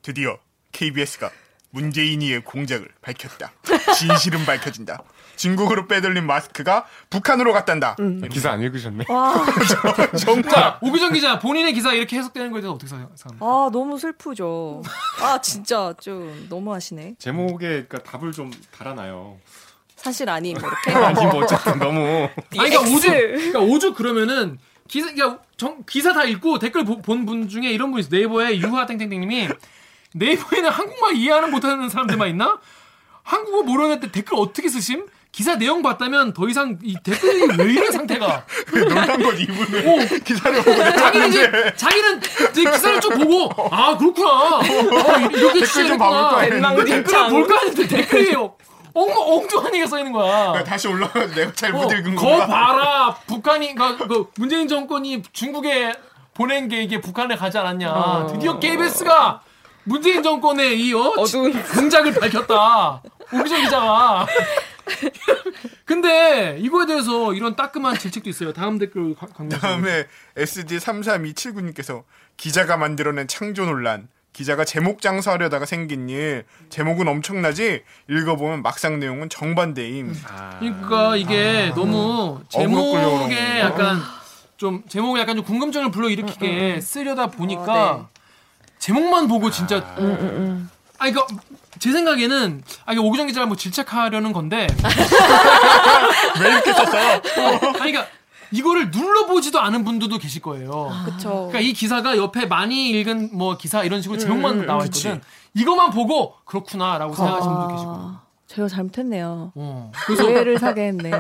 드디어 KBS가 문재인이의 공작을 밝혔다. 진실은 밝혀진다. 중국으로 빼돌린 마스크가 북한으로 갔단다. 기사 안 읽으셨네. 자, 오기정 기자 본인의 기사 이렇게 해석되는 거에 대해서 어떻게 생각합니까? 아 너무 슬프죠. 아 진짜 좀 너무하시네. 제목에 그러니까 답을 좀 달아놔요. 사실 아님 뭐 이렇게. 아니 뭐 어쨌든 너무 아니, 그러니까 오죽, 그러니까 오죽 그러면은 기사, 그러니까 정, 기사 다 읽고 댓글 본 분 중에 이런 분 있어. 네이버에 유하 땡땡땡님이 네이버에는 한국말 이해하는 못하는 사람들만 있나? 한국어 모르는 때 댓글 어떻게 쓰심? 기사 내용 봤다면 더 이상 이 댓글이 왜 이래 상태가? 놀란 건 이분은 오, 기사를 보고 자기는 이제 자기는 이제 기사를 쭉 보고 아 그렇구나. 어, 이렇게 댓글 좀 봐볼까 댓글을 볼까 했는데 댓글이 엉 엉뚱한 얘기가 써 있는 거야. 다시 올라가서 내가 잘못 어, 읽은 거 건가? 봐라 북한이 그, 그 문재인 정권이 중국에 보낸 게 이게 북한에 가지 않았냐 어. 드디어 KBS가 문재인 정권의 이 어, 어두운 공작을 밝혔다. 오기정 기자가. 근데 이거에 대해서 이런 따끔한 질책도 있어요. 다음 댓글 다음에 SD33279님께서 기자가 만들어낸 창조 논란. 기자가 제목 장사하려다가 생긴 일. 제목은 엄청나지? 읽어보면 막상 내용은 정반대임. 그러니까 이게 너무 어그로 끌려오는 제목에? 약간 좀 제목에 약간 좀 궁금증을 불러일으키게 쓰려다 보니까 어, 제목만 보고 진짜 아 이거 제 생각에는 아 이거 오기정 기자를 뭐 질책하려는 건데 왜 이렇게 썼어요? 아니 그러니까 이거를 눌러보지도 않은 분들도 계실 거예요. 그쵸. 그러니까 이 기사가 옆에 많이 읽은 뭐 기사 이런 식으로 제목만 나와 있거든. 이거만 보고 그렇구나라고 생각하시는 분도 계시고. 아, 제가 잘못했네요. 어. 오해를 사게 했네.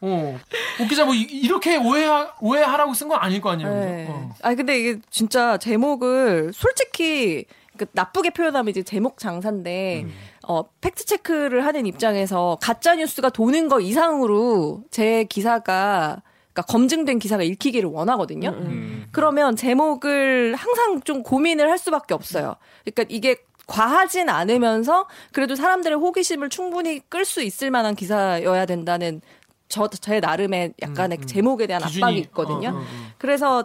어. 오 기자 뭐 이- 이렇게 오해하, 오해하라고 쓴 건 아닐 거 아니에요. 네. 어. 아 근데 이게 진짜 제목을 솔직히 그 나쁘게 표현하면 이제 제목 장사인데 음. 어 팩트 체크를 하는 입장에서 가짜 뉴스가 도는 거 이상으로 제 기사가 그러니까 검증된 기사가 읽히기를 원하거든요. 음. 그러면 제목을 항상 좀 고민을 할 수밖에 없어요. 그러니까 이게 과하진 않으면서 그래도 사람들의 호기심을 충분히 끌 수 있을 만한 기사여야 된다는 저 제 나름의 약간의 음, 음. 제목에 대한 기준이- 압박이 있거든요. 어, 어, 어. 그래서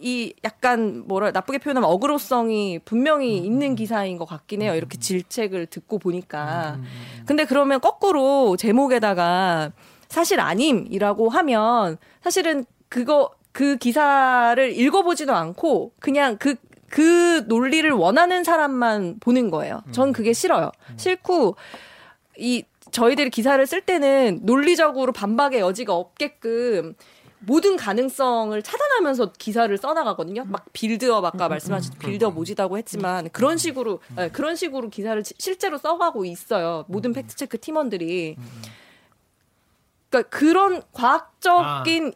이 약간 뭐라 나쁘게 표현하면 어그로성이 분명히 있는 기사인 것 같긴 해요. 이렇게 질책을 듣고 보니까. 근데 그러면 거꾸로 제목에다가 사실 아님이라고 하면 사실은 그거 그 기사를 읽어보지도 않고 그냥 그 그 논리를 원하는 사람만 보는 거예요. 전 그게 싫어요. 싫고 이 저희들이 기사를 쓸 때는 논리적으로 반박의 여지가 없게끔 모든 가능성을 차단하면서 기사를 써나가거든요. 막 빌드업 아까 말씀하신 빌드업 모지다고 했지만 그런 식으로 네, 그런 식으로 기사를 시- 실제로 써가고 있어요. 모든 팩트 체크 팀원들이. 그러니까 그런 과학적인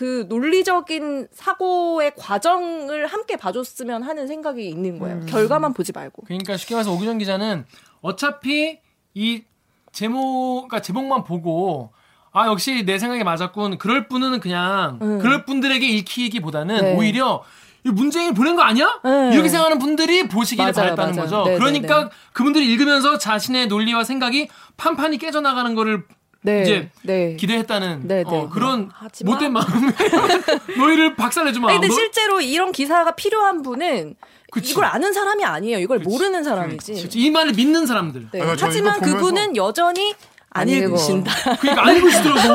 그 논리적인 사고의 과정을 함께 봐줬으면 하는 생각이 있는 거예요. 결과만 보지 말고. 그러니까 쉽게 말해서 옥유정 기자는 어차피 이 제목, 그러니까 제목만 보고 아 역시 내 생각이 맞았군. 그럴 분은 그냥 음. 그럴 분들에게 읽히기보다는 네. 오히려 이 문재인이 보낸 거 아니야? 네. 이렇게 생각하는 분들이 보시기를 맞아요, 바랬다는 맞아요. 거죠. 네, 네, 그러니까 네. 그분들이 읽으면서 자신의 논리와 생각이 판판이 깨져나가는 거를 네. 이제 네. 기대했다는 네, 어, 네. 그런 하지만- 못된 마음에 너희를 박살내주마. 아니, 근데 너- 실제로 이런 기사가 필요한 분은 그치. 이걸 아는 사람이 아니에요. 이걸 그치. 모르는 사람이지. 그치, 이 말을 믿는 사람들. 네. 아, 저 하지만 보면서- 그분은 여전히 안 안. 읽으신다. 그러니까 안 읽으시더라고.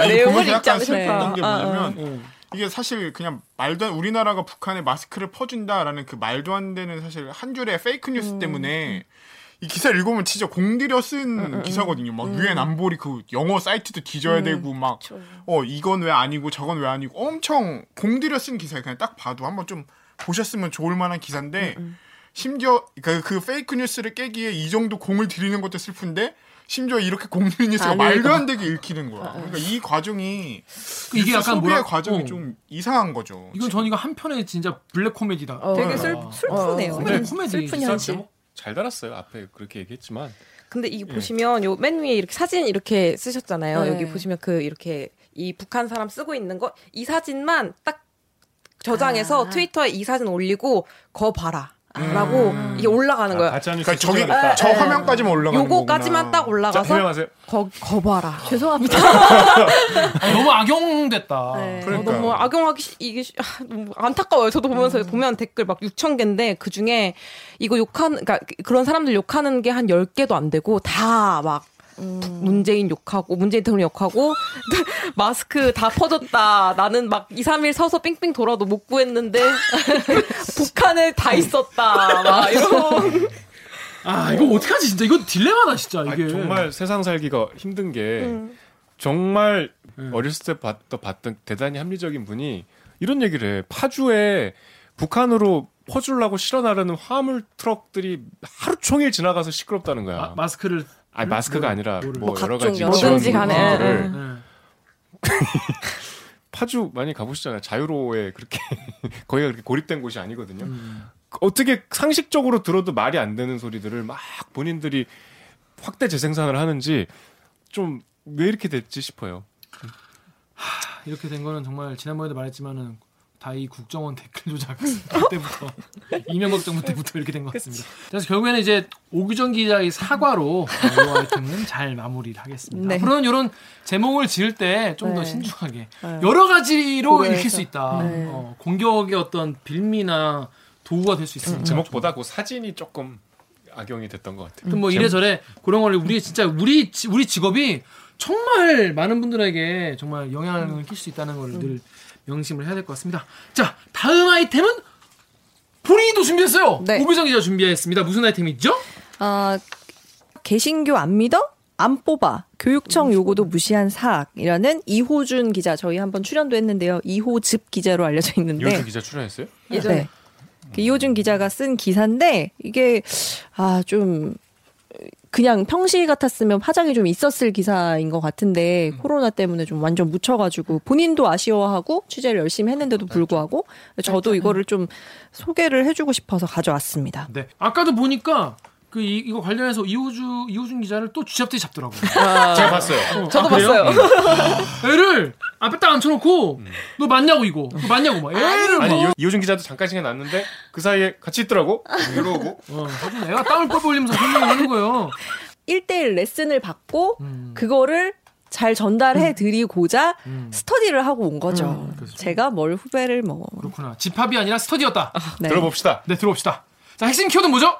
아니, 내용을 읽지 약간 않으셨다. 슬펐던 게 아, 뭐냐면 이게 사실 그냥 말도 안 우리나라가 북한에 마스크를 퍼준다라는 그 말도 안 되는 사실 한 줄의 페이크 뉴스 음. 때문에 이 기사를 읽으면 진짜 공들여 쓴 기사거든요. 막 음. 유엔 안보리 그 영어 사이트도 뒤져야 되고 막 어 이건 왜 아니고 저건 왜 아니고 엄청 공들여 쓴 기사예요. 그냥 딱 봐도 한번 좀 보셨으면 좋을 만한 기사인데 음, 심지어 그, 그 fake news를 깨기에 이 정도 공을 들이는 것도 슬픈데 심지어 이렇게 공들인 뉴스가 안 말도. 안 되게 읽히는 거야. 그러니까 이 과정이 그 이게 약간 소비의 뭐라 과정이 어. 좀 이상한 거죠. 이건 전 이거 한편의 진짜 블랙 코미디다. 어. 되게 네. 슬, 슬프네요. 어, 코미디, 코미디. 슬픈 현실. 잘 달았어요. 앞에 그렇게 얘기했지만 근데 이 보시면 요 맨 위에 이렇게 사진 이렇게 쓰셨잖아요. 네. 여기 보시면 그 이렇게 이 북한 사람 쓰고 있는 거 이 사진만 딱 저장해서 아. 트위터에 이 사진 올리고 거 봐라. 라고 이게 올라가는 아, 거예요. 그러니까 저기 찍어야겠다. 저 화면까지만 올라가는 요거까지만 딱 자, 올라가서 해명하세요. 거, 거 봐라. 죄송합니다. 너무 악용됐다. 네. 그러니까. 너무 악용하기 시- 이게 시- 아, 너무 안타까워요. 저도 보면서 보면 댓글 막 6천 개인데 그 중에 이거 욕하는 그러니까 그런 사람들 욕하는 게 한 10개도 안 되고 다막 문재인 욕하고 문재인 대통령 욕하고 마스크 다 퍼졌다. 나는 막 2, 3일 서서 삥삥 돌아도 못 구했는데 북한에 다 있었다. 막 이런 아 이거 어떡하지 진짜 이거 딜레마다 진짜 아, 이게 정말 세상 살기가 힘든 게 음. 정말 음. 어렸을 때 봤던, 봤던 대단히 합리적인 분이 이런 얘기를 해. 파주에 북한으로 퍼주려고 실어 나르는 화물 트럭들이 하루 종일 지나가서 시끄럽다는 거야. 마, 마스크를 아니 마스크가 뭐, 아니라 뭐를. 뭐 여러 가지 뭐든지 간에. 네. 파주 많이 가보시잖아요. 자유로에 그렇게 거기가 그렇게 고립된 곳이 아니거든요. 음. 어떻게 상식적으로 들어도 말이 안 되는 소리들을 막 본인들이 확대 재생산을 하는지 좀 왜 이렇게 됐지 싶어요. 이렇게 된 거는 정말 지난번에도 말했지만은 다이 국정원 댓글 조작 그때부터 이명박 정부 때부터 이렇게 된 것 같습니다. 그래서 결국에는 이제 오규정 기자의 사과로 이 아이템은 잘 마무리를 하겠습니다. 네. 앞으로는 이런 제목을 지을 때 좀더 네. 신중하게 네. 여러 가지로 고려해서. 읽힐 수 있다. 네. 어, 공격의 어떤 빌미나 도구가 될 수 있습니다. 제목보다 그 사진이 조금 악용이 됐던 것 같아요. 하여튼 뭐 이래저래 그런 걸 우리 진짜 우리 지- 우리 직업이 정말 많은 분들에게 정말 영향을 끼칠 수 있다는 걸늘 명심을 해야 될 것 같습니다. 자 다음 아이템은 본인도 준비했어요. 네. 오비정 기자 준비했습니다. 무슨 아이템이죠? 아, 개신교 안 믿어? 안 뽑아. 교육청 요구도 무시한 사학이라는 이호준 기자 저희 한번 출연도 했는데요. 이호즙 기자로 알려져 있는데 이호준 기자 출연했어요? 네. 그 이호준 기자가 쓴 기사인데 이게 아 좀 그냥 평시 같았으면 파장이 좀 있었을 기사인 것 같은데 코로나 때문에 좀 완전 묻혀가지고 본인도 아쉬워하고 취재를 열심히 했는데도 불구하고 저도 이거를 좀 소개를 해주고 싶어서 가져왔습니다. 네. 아까도 보니까 그 이, 이거 관련해서 이호주 이호준 기자를 또 쥐잡듯이 잡더라고요. 제가 봤어요. 어, 저도 아? 봤어요. 애를 앞에 딱 앉혀놓고 너 맞냐고 이거 너 맞냐고 막 애를 아니 막 이호- 이호준 기자도 잠깐 시간 났는데 그 사이에 같이 있더라고. 이러고 어, 애가 땀을 뻘뻘 흘리면서 설명을 하는 거예요. 1대1 레슨을 받고 음. 그거를 잘 전달해 드리고자 음. 스터디를 하고 온 거죠. 음. 제가 뭘 후배를 뭐. 그렇구나. 집합이 아니라 스터디였다. 네. 들어봅시다. 네, 들어봅시다. 자, 핵심 키워드 뭐죠?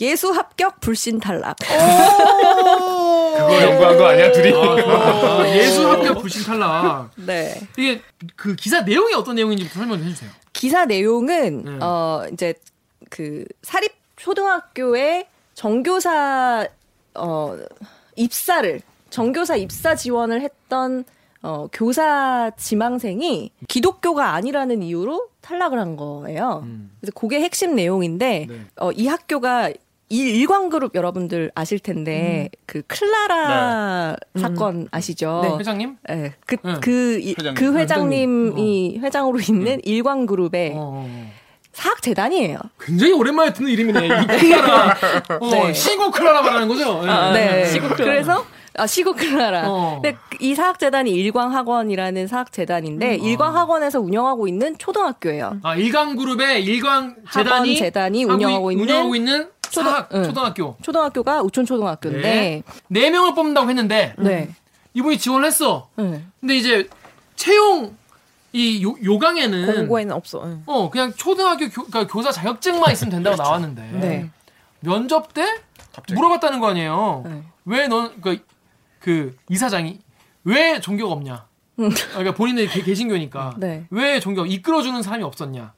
예수 합격 불신 탈락. 그거 연구한 거 아니야 둘이? 아, 예수 합격 불신 탈락. 네. 이게 그 기사 내용이 어떤 내용인지 설명 좀 해주세요. 기사 내용은 네. 어 이제 그 사립 초등학교에 정교사 어 입사를 정교사 입사 지원을 했던 어 교사 지망생이 기독교가 아니라는 이유로 탈락을 한 거예요. 그래서 그게 핵심 내용인데 네. 어 이 학교가 이 일광그룹 여러분들 아실 텐데 그 클라라 사건 아시죠? 네, 회장님? 네, 그, 네. 그, 회장님. 그 회장님이 회장으로 있는 일광그룹의 어, 어, 어. 사학 재단이에요. 굉장히 오랜만에 듣는 이름이네. 이 클라라. 어, 네. 시고 클라라 말하는 거죠? 네. 네. 그래서, 아, 시고 클라라. 어. 근데 이 사학재단이 일광학원이라는 사학재단인데, 일광학원에서 운영하고 있는 초등학교예요. 아, 일광그룹의 일광 재단이 운영하고 있- 있는 운영하고 있는 초등- 사학 응. 초등학교. 초등학교가 우촌초등학교인데, 네. 네 명을 뽑는다고 했는데 네. 이분이 지원을 했어. 네. 근데 이제 채용 이 요, 요강에는 공고에는 없어. 응. 어 그냥 초등학교 교, 그러니까 교사 자격증만 있으면 된다고 나왔는데 네. 면접 때 물어봤다는 거 아니에요. 네. 왜넌 그, 그 이사장이 왜 종교가 없냐? 그러니까 본인의 개- 개신교니까 네. 왜 종교 이끌어주는 사람이 없었냐?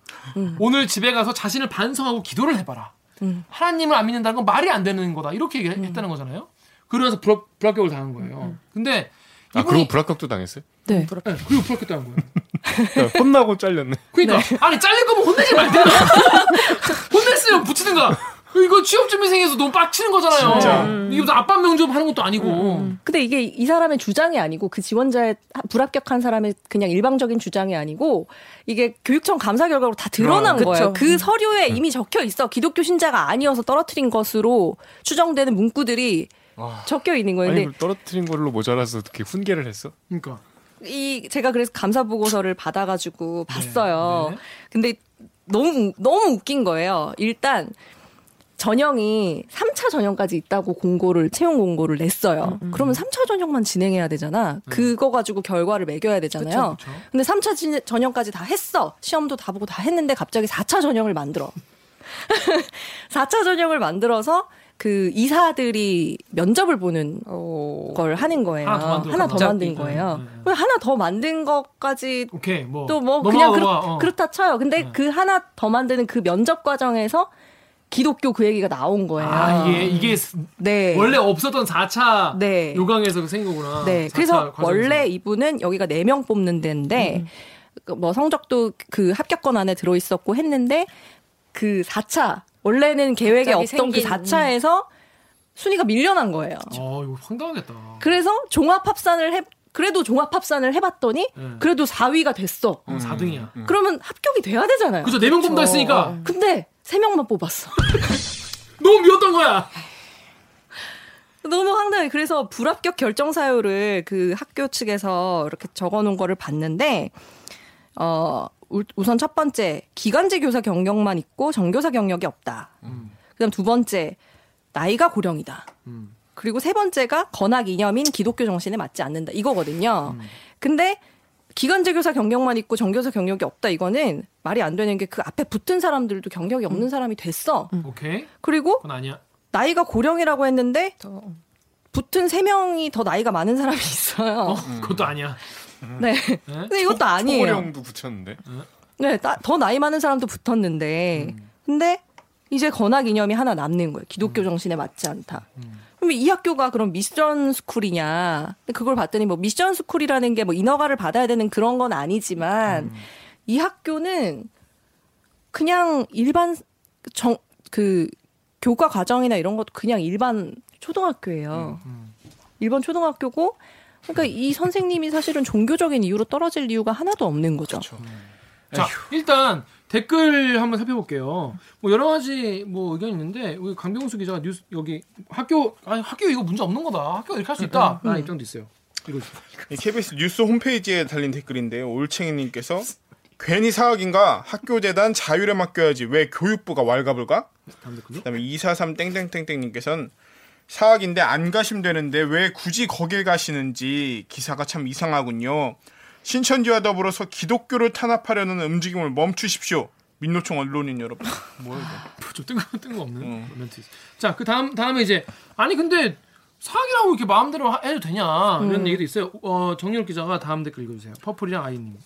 오늘 집에 가서 자신을 반성하고 기도를 해봐라. 음. 하나님을 안 믿는다는 건 말이 안 되는 거다. 이렇게 얘기를 했다는 거잖아요. 그러면서 불합, 불합격을 당한 거예요. 근데 아 이분이 그리고 불합격도 당했어요? 네. 네, 그리고 불합격 당한 거예요. 그러니까 혼나고 잘렸네. 그러니까 아니 잘릴 거면 혼내지 말든가 혼냈으면 붙이든가 이거 취업준비생에서 너무 빡치는 거잖아요 진짜. 이거 무슨 아빠 명접 하는 것도 아니고 근데 이게 이 사람의 주장이 아니고 그 지원자의 하- 불합격한 사람의 그냥 일방적인 주장이 아니고 이게 교육청 감사 결과로 다 드러난 그쵸. 거예요. 그 서류에 이미 적혀 있어. 기독교 신자가 아니어서 떨어뜨린 것으로 추정되는 문구들이 적혀 있는 거예요. 아니 떨어뜨린 걸로 모자라서 어떻게 훈계를 했어? 그러니까 이 제가 그래서 감사 보고서를 받아가지고 봤어요. 네. 근데 너무 너무 웃긴 거예요. 일단 전형이 3차 전형까지 있다고 공고를 채용 공고를 냈어요. 그러면 3차 전형만 진행해야 되잖아. 그거 가지고 결과를 매겨야 되잖아요. 그쵸, 그쵸. 근데 3차 진- 전형까지 다 했어. 시험도 다 보고 다 했는데 갑자기 4차 전형을 만들어. 4차 전형을 만들어서 그 이사들이 면접을 보는 걸 하는 거예요. 하나 더 만들어. 하나 더. 만든 거예요. 네, 네, 네. 왜 하나 더 만든 것까지 오케이 뭐또뭐 그냥 그렇, 넘어가, 어. 그렇다 쳐요. 근데 네. 그 하나 더 만드는 그 면접 과정에서 기독교 그 얘기가 나온 거예요. 아 이게 이게 네. 원래 없었던 4차 네. 요강에서 그 생긴 거구나 네. 4차 그래서 과정에서. 원래 이분은 여기가 4명 뽑는 데인데 그뭐 성적도 그 합격권 안에 들어 있었고 했는데 그 4차 원래는 계획에 없던 그 생긴, 4차에서 순위가 밀려난 거예요. 어 이거 황당하겠다 그래서 종합 합산을 해 그래도 종합 합산을 해 봤더니 네. 그래도 4위가 됐어. 어, 4등이야 그러면 합격이 돼야 되잖아요. 그죠 4명 뽑다 했으니까 근데 3명만 뽑았어. 너무 미웠던 거야 너무 황당해. 그래서 불합격 결정 사유를 그 학교 측에서 이렇게 적어 놓은 거를 봤는데, 어, 우- 우선 첫 번째, 기간제 교사 경력만 있고 정교사 경력이 없다. 그 다음 두 번째, 나이가 고령이다. 그리고 세 번째가 건학 이념인 기독교 정신에 맞지 않는다. 이거거든요. 근데 기간제 교사 경력만 있고 정교사 경력이 없다. 이거는 말이 안 되는 게 그 앞에 붙은 사람들도 경력이 없는 사람이 됐어. 오케이 그리고 그건 아니야 나이가 고령이라고 했는데 붙은 세 명이 더 나이가 많은 사람이 있어요. 어 그것도 아니야 네. 근데 이것도 아니에요. 초고령도 붙였는데. 네, 나- 더 나이 많은 사람도 붙었는데, 근데 이제 건학 이념이 하나 남는 거예요. 기독교 정신에 맞지 않다. 그럼 이 학교가 그럼 미션 스쿨이냐? 그걸 봤더니 뭐 미션 스쿨이라는 게 뭐 인허가를 받아야 되는 그런 건 아니지만 이 학교는 그냥 일반 정 그 교과 과정이나 이런 것도 그냥 일반 초등학교예요. 일반 초등학교고 그러니까 이 선생님이 사실은 종교적인 이유로 떨어질 이유가 하나도 없는 거죠. 자, 일단 댓글 한번 살펴볼게요. 뭐 여러 가지 뭐 의견이 있는데 우리 강병수 기자가 뉴스 여기 학교 아니 학교 이거 문제 없는 거다. 학교 이렇게 할 수 있다. 라는 입장도 있어요. 이거 이 KBS 뉴스 홈페이지에 달린 댓글인데요. 올챙이님께서 괜히 사학인가 학교 재단 자율에 맡겨야지 왜 교육부가 왈갑을 가? 다음 댓글로. 그다음에 243 땡땡땡땡님께서는 사학인데 안 가시면 되는데 왜 굳이 거길 가시는지 기사가 참 이상하군요. 신천지와 더불어서 기독교를 탄압하려는 움직임을 멈추십시오. 민노총 언론인 여러분. 뭐야 이거? 좀 뜬금 뜬금없는 음. 멘트. 자, 그 다음 다음에 이제 아니 근데 사학이라고 이렇게 마음대로 하- 해도 되냐 이런 얘기도 있어요. 어, 정윤 기자가 다음 댓글 읽어주세요. 퍼플이랑 아이님.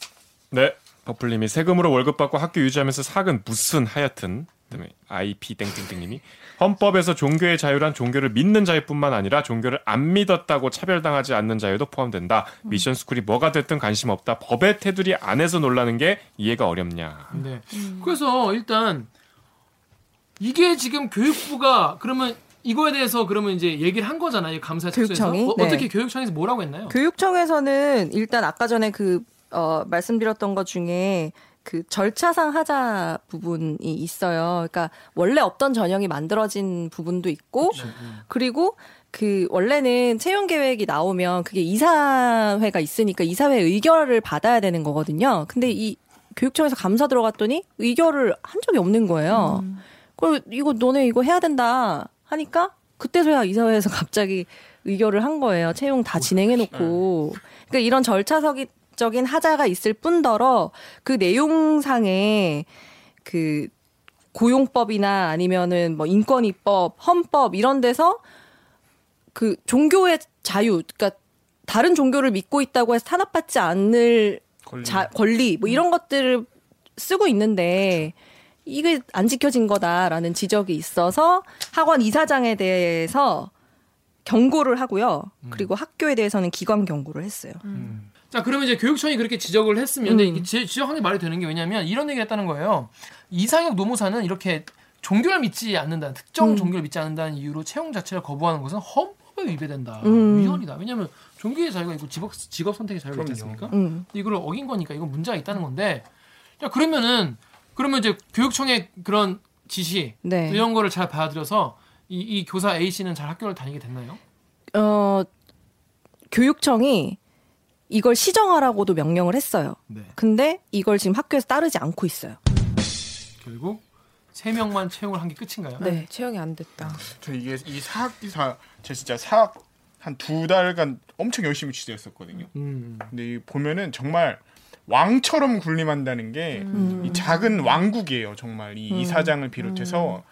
네. 버플님이 세금으로 월급 받고 학교 유지하면서 사학은 무슨 하여튼 그다음에 IP 땡땡땡님이 헌법에서 종교의 자유란 종교를 믿는 자유뿐만 아니라 종교를 안 믿었다고 차별당하지 않는 자유도 포함된다. 미션 스쿨이 뭐가 됐든 관심 없다. 법의 테두리 안에서 놀라는 게 이해가 어렵냐. 네. 그래서 일단 이게 지금 교육부가 그러면 이거에 대해서 그러면 이제 얘기를 한 거잖아요. 감사 교육청이? 어, 네. 어떻게 교육청에서 뭐라고 했나요? 교육청에서는 일단 아까 전에 그 어, 말씀드렸던 것 중에 그 절차상 하자 부분이 있어요. 그러니까 원래 없던 전형이 만들어진 부분도 있고 그리고 그 원래는 채용 계획이 나오면 그게 이사회가 있으니까 이사회 의결을 받아야 되는 거거든요. 근데 이 교육청에서 감사 들어갔더니 의결을 한 적이 없는 거예요. 그리고 이거 너네 이거 해야 된다 하니까 그때서야 이사회에서 갑자기 의결을 한 거예요. 채용 다 진행해 놓고. 그러니까 이런 절차적인 하자가 있을 뿐더러 그 내용상에 그 고용법이나 아니면은 뭐 인권입법, 헌법 이런 데서 그 종교의 자유, 그러니까 다른 종교를 믿고 있다고 해서 탄압받지 않을 권리. 자, 권리 뭐 이런 것들을 쓰고 있는데 이게 안 지켜진 거다라는 지적이 있어서 학원 이사장에 대해서 경고를 하고요. 그리고 학교에 대해서는 기관 경고를 했어요. 자, 그러면 이제 교육청이 그렇게 지적을 했으면, 근데 음. 이게 지- 지적하는 게 말이 되는 게 왜냐면 이런 얘기를 했다는 거예요. 이상혁 노무사는 이렇게 종교를 믿지 않는다는, 특정 음. 종교를 믿지 않는다는 이유로 채용 자체를 거부하는 것은 헌법에 위배된다. 음. 위헌이다. 왜냐면 종교의 자유가 있고 직업, 직업 선택의 자유가 있지 그럼요. 않습니까? 음. 이걸 어긴 거니까 이건 문제가 있다는 건데, 자, 그러면은, 그러면 이제 교육청의 그런 지시, 네. 이런 거를 잘 받아들여서 이, 이 교사 A씨는 잘 학교를 다니게 됐나요? 어 교육청이 이걸 시정하라고도 명령을 했어요. 네. 근데 이걸 지금 학교에서 따르지 않고 있어요. 결국 세 명만 채용을 한 게 끝인가요? 네. 채용이 안 됐다. 저 이게 이 사학 기 사 제가 진짜 사학 한 두 달간 엄청 열심히 취재했었거든요. 음. 근데 이 보면은 정말 왕처럼 군림한다는 게이 작은 왕국이에요. 정말 이 이사장을 비롯해서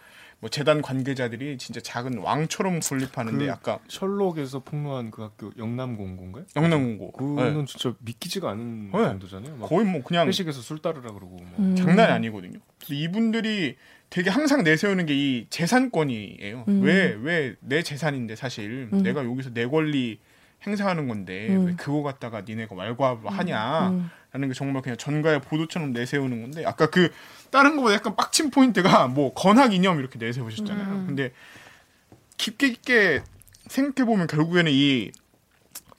뭐 재단 관계자들이 진짜 작은 왕처럼 군립하는데 그 아까 셜록에서 폭로한 그 학교 영남공고인가요? 영남공고 그거는 네. 진짜 믿기지가 않은 네. 정도잖아요. 막 거의 뭐 그냥 회식에서 술 따르라 그러고 뭐. 음. 장난이 아니거든요. 이분들이 되게 항상 내세우는 게 이 재산권이에요. 음. 왜왜 내 재산인데 사실 음. 내가 여기서 내 권리 행사하는 건데 음. 왜 그거 갖다가 니네가 왈가하냐 음. 라는 게 정말 그냥 전가의 보도처럼 내세우는 건데 아까 그 다른 거보다 약간 빡친 포인트가 뭐 건학 이념 이렇게 내세우셨잖아요. 음. 근데 깊게 깊게 생각해 보면 결국에는 이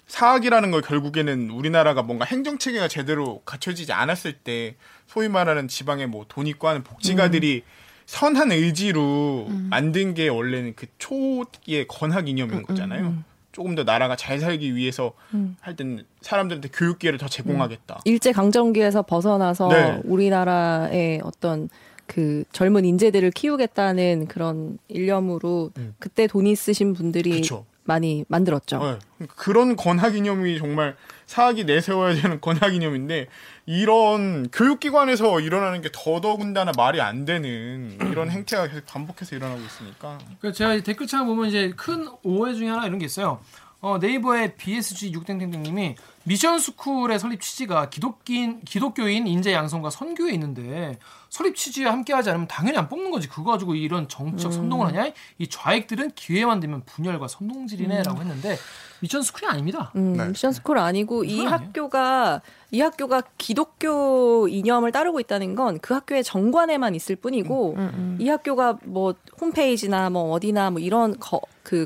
사학이라는 걸 결국에는 우리나라가 뭔가 행정 체계가 제대로 갖춰지지 않았을 때 소위 말하는 지방의 뭐 돈 있고 하는 복지가들이 선한 의지로 만든 게 원래는 그 초기의 건학 이념인 거잖아요. 조금 더 나라가 잘 살기 위해서 음. 할 때는 사람들한테 교육 기회를 더 제공하겠다. 일제 강점기에서 벗어나서 네. 우리나라의 어떤 그 젊은 인재들을 키우겠다는 그런 일념으로 그때 돈 있으신 분들이 그쵸. 많이 만들었죠. 네. 그런 건학 이념이 정말 사학이 내세워야 되는 건학 이념인데 이런 교육기관에서 일어나는 게 더더군다나 말이 안 되는 이런 행태가 계속 반복해서 일어나고 있으니까 그 제가 이 댓글창 보면 이제 큰 오해 중에 하나 이런 게 있어요. 어, 네이버의 BSG 6땡땡땡님이 미션 스쿨의 설립 취지가 기독인 기독교인 인재 양성과 선교에 있는데 설립 취지에 함께하지 않으면 당연히 안 뽑는 거지. 그거 가지고 이런 정치적 선동을 하냐? 이 좌익들은 기회만 되면 분열과 선동질이네라고 했는데 미션 스쿨이 아닙니다. 음, 네. 미션 스쿨 아니고 이 그건 아니에요. 학교가 이 학교가 기독교 이념을 따르고 있다는 건 그 학교의 정관에만 있을 뿐이고 이 학교가 뭐 홈페이지나 뭐 어디나 뭐 이런 거, 그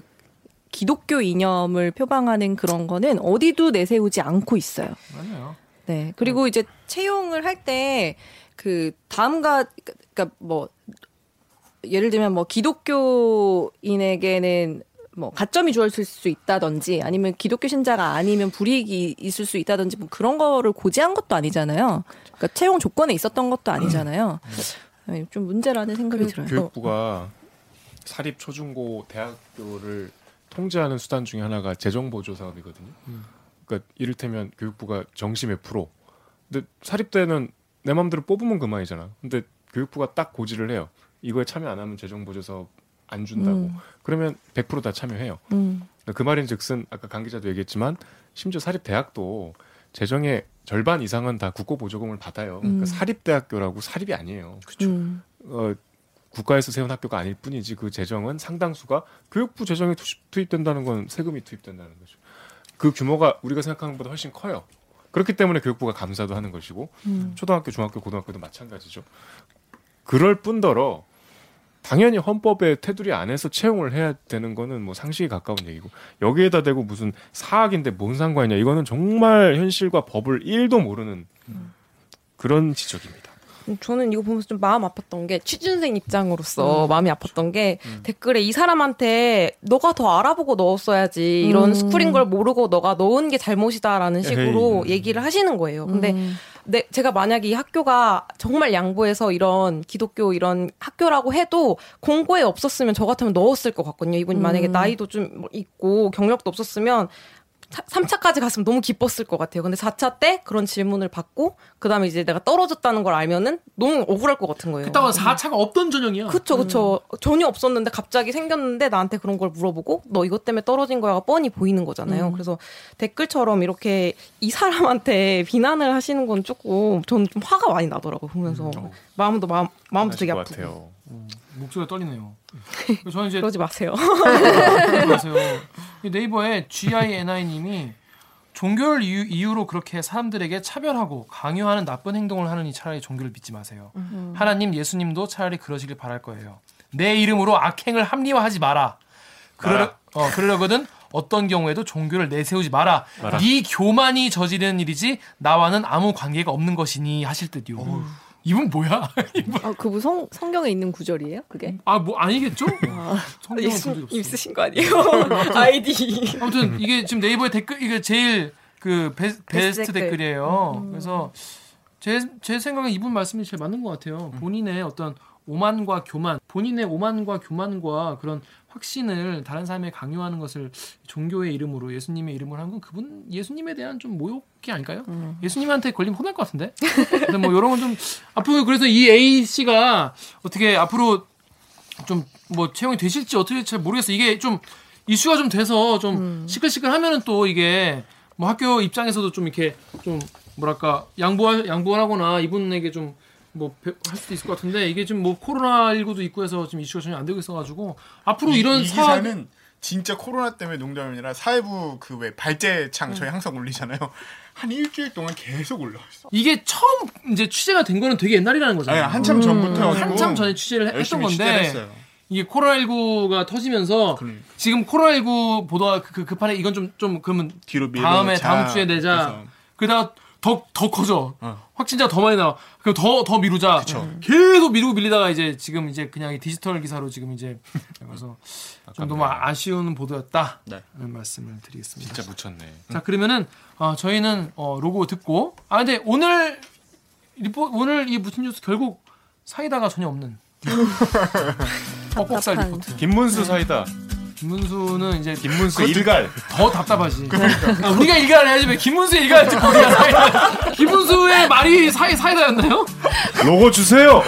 기독교 이념을 표방하는 그런 거는 어디도 내세우지 않고 있어요. 맞아요. 네. 그리고 이제 채용을 할 때 그 다음과 그러니까 뭐 예를 들면 뭐 기독교인에게는 뭐 가점이 주어질 수 있다든지 아니면 기독교 신자가 아니면 불이익이 있을 수 있다든지 뭐 그런 거를 고지한 것도 아니잖아요. 그러니까 채용 조건에 있었던 것도 아니잖아요. 네, 좀 문제라는 생각이 들어요. 교육부가 사립 초중고 대학교를 통제하는 수단 중에 하나가 재정 보조 사업이거든요. 그러니까 이를테면 교육부가 정시 몇 프로. 근데 사립대는 내 마음대로 뽑으면 그만이잖아. 근데 교육부가 딱 고지를 해요. 이거에 참여 안 하면 재정 보조 사업 안 준다고. 음. 그러면 100%다 참여해요. 음, 그 말인즉슨 아까 강 기자도 얘기했지만 심지어 사립 대학도 재정의 절반 이상은 다 국고 보조금을 받아요. 그러니까 음. 사립 대학교라고 사립이 아니에요. 음, 어, 국가에서 세운 학교가 아닐 뿐이지 그 재정은 상당수가 교육부 재정에 투입- 투입 된다는 건 세금이 투입된다는 거죠. 그 규모가 우리가 생각하는 것보다 훨씬 커요. 그렇기 때문에 교육부가 감사도 하는 것이고 음. 초등학교, 중학교, 고등학교도 마찬가지죠. 그럴 뿐더러 당연히 헌법에 테두리 안에서 채용을 해야 되는 거는 뭐 상식에 가까운 얘기고 여기에다 대고 무슨 사학인데 뭔 상관이냐 이거는 정말 현실과 법을 1도 모르는 그런 지적입니다. 저는 이거 보면서 좀 마음 아팠던 게 취준생 입장으로서 마음이 아팠던 게 댓글에 이 사람한테 너가 더 알아보고 넣었어야지 이런 음. 스쿨인 걸 모르고 너가 넣은 게 잘못이다라는 식으로 에헤이. 얘기를 하시는 거예요. 근데 음. 내, 제가 만약에 이 학교가 정말 양보해서 이런 기독교 이런 학교라고 해도 공고에 없었으면 저 같으면 넣었을 것 같거든요. 이분이 만약에 나이도 좀뭐 있고 경력도 없었으면 3차까지 갔으면 너무 기뻤을 것 같아요. 근데 4차 때 그런 질문을 받고 그다음에 이제 내가 떨어졌다는 걸 알면은 너무 억울할 것 같은 거예요. 그따가 4차가 없던 전형이야. 그쵸, 그쵸. 전혀 없었는데 갑자기 생겼는데 나한테 그런 걸 물어보고 너 이것 때문에 떨어진 거야가 뻔히 보이는 거잖아요. 그래서 댓글처럼 이렇게 이 사람한테 비난을 하시는 건 조금 저는 좀 화가 많이 나더라고요. 보면서 마음도 마음 마음도 되게 것 아프고. 같아요. 목소리가 떨리네요. 저는 이제 그러지 마세요. 안녕하세요. 네이버에 GINI님이 종교를 이유, 이유 로 그렇게 사람들에게 차별하고 강요하는 나쁜 행동을 하느니 차라리 종교를 믿지 마세요. 하나님, 예수님도 차라리 그러시길 바랄 거예요. 내 이름으로 악행을 합리화하지 마라. 그러, 마라. 어, 그러려거든 어떤 경우에도 종교를 내세우지 마라. 마라. 네 교만이 저지르는 일이지 나와는 아무 관계가 없는 것이니 하실 듯요. 이분 뭐야? 이분 아, 그분 성, 성경에 있는 구절이에요? 그게? 아, 뭐 아니겠죠? 성경은 없어요. 쓰신 거 아니에요? 아이디. 아무튼 이게 지금 네이버에 댓글 이게 제일 그 베, 베스트 댓글. 댓글이에요. 그래서 제 제 생각은 이분 말씀이 제일 맞는 것 같아요. 본인의 어떤 오만과 교만, 본인의 오만과 교만과 그런 확신을 다른 사람에 강요하는 것을 종교의 이름으로 예수님의 이름으로 한 건 그분 예수님에 대한 좀 모욕이 아닐까요? 예수님한테 걸리면 혼날 것 같은데. 근데 뭐 이런 건 좀 앞으로 그래서 이 A 씨가 어떻게 앞으로 좀 뭐 채용이 되실지 어떻게 잘 모르겠어요. 이게 좀 이슈가 좀 돼서 좀 시끌시끌 하면은 또 이게 뭐 학교 입장에서도 좀 이렇게 좀 뭐랄까 양보할 양보를 하거나 이분에게 좀 뭐 할 수도 있을 것 같은데 이게 지금 뭐 코로나 19도 있고 해서 지금 이슈가 전혀 안 되고 있어가지고 앞으로 이, 이런 이 사안 기사는 진짜 코로나 때문에 농담이 아니라 사회부 그 왜 발제창 저희 항상 올리잖아요. 한 일주일 동안 계속 올라왔어. 이게 처음 이제 취재가 된 거는 되게 옛날이라는 아니 거잖아요. 한참 전부터 음. 한참 전에 취재를 했던 건데. 이게 코로나19가 터지면서 그러니까. 지금 코로나19 보도가 그, 그 급하네 이건 좀 좀 그러면 뒤로 다음에 밀어놓자. 다음 주에 내자. 그래서 그러다가 더, 더 커져. 어. 확진자가 더 많이 나와. 그럼 더, 더 미루자. 계속 미루고 밀리다가 이제 지금 이제 그냥 이 디지털 기사로 지금 이제 그래서 좀 너무 아쉬운 보도였다. 네. 라는 말씀을 드리겠습니다. 진짜 묻혔네. 자, 그러면은, 어, 저희는, 어, 로고 듣고. 아, 근데 오늘, 리포, 오늘 이 무슨 뉴스 결국 사이다가 전혀 없는. 퍽퍽살 답답한. 리포트. 김문수 사이다. 김문수는 이제 김문수 일갈. 더 답답하지. 아, 우리가 일갈을 해야지 왜 김문수 일갈을 듣고 우리가 사이다. 김문수의 말이 사이 사이다였나요? 로고 주세요.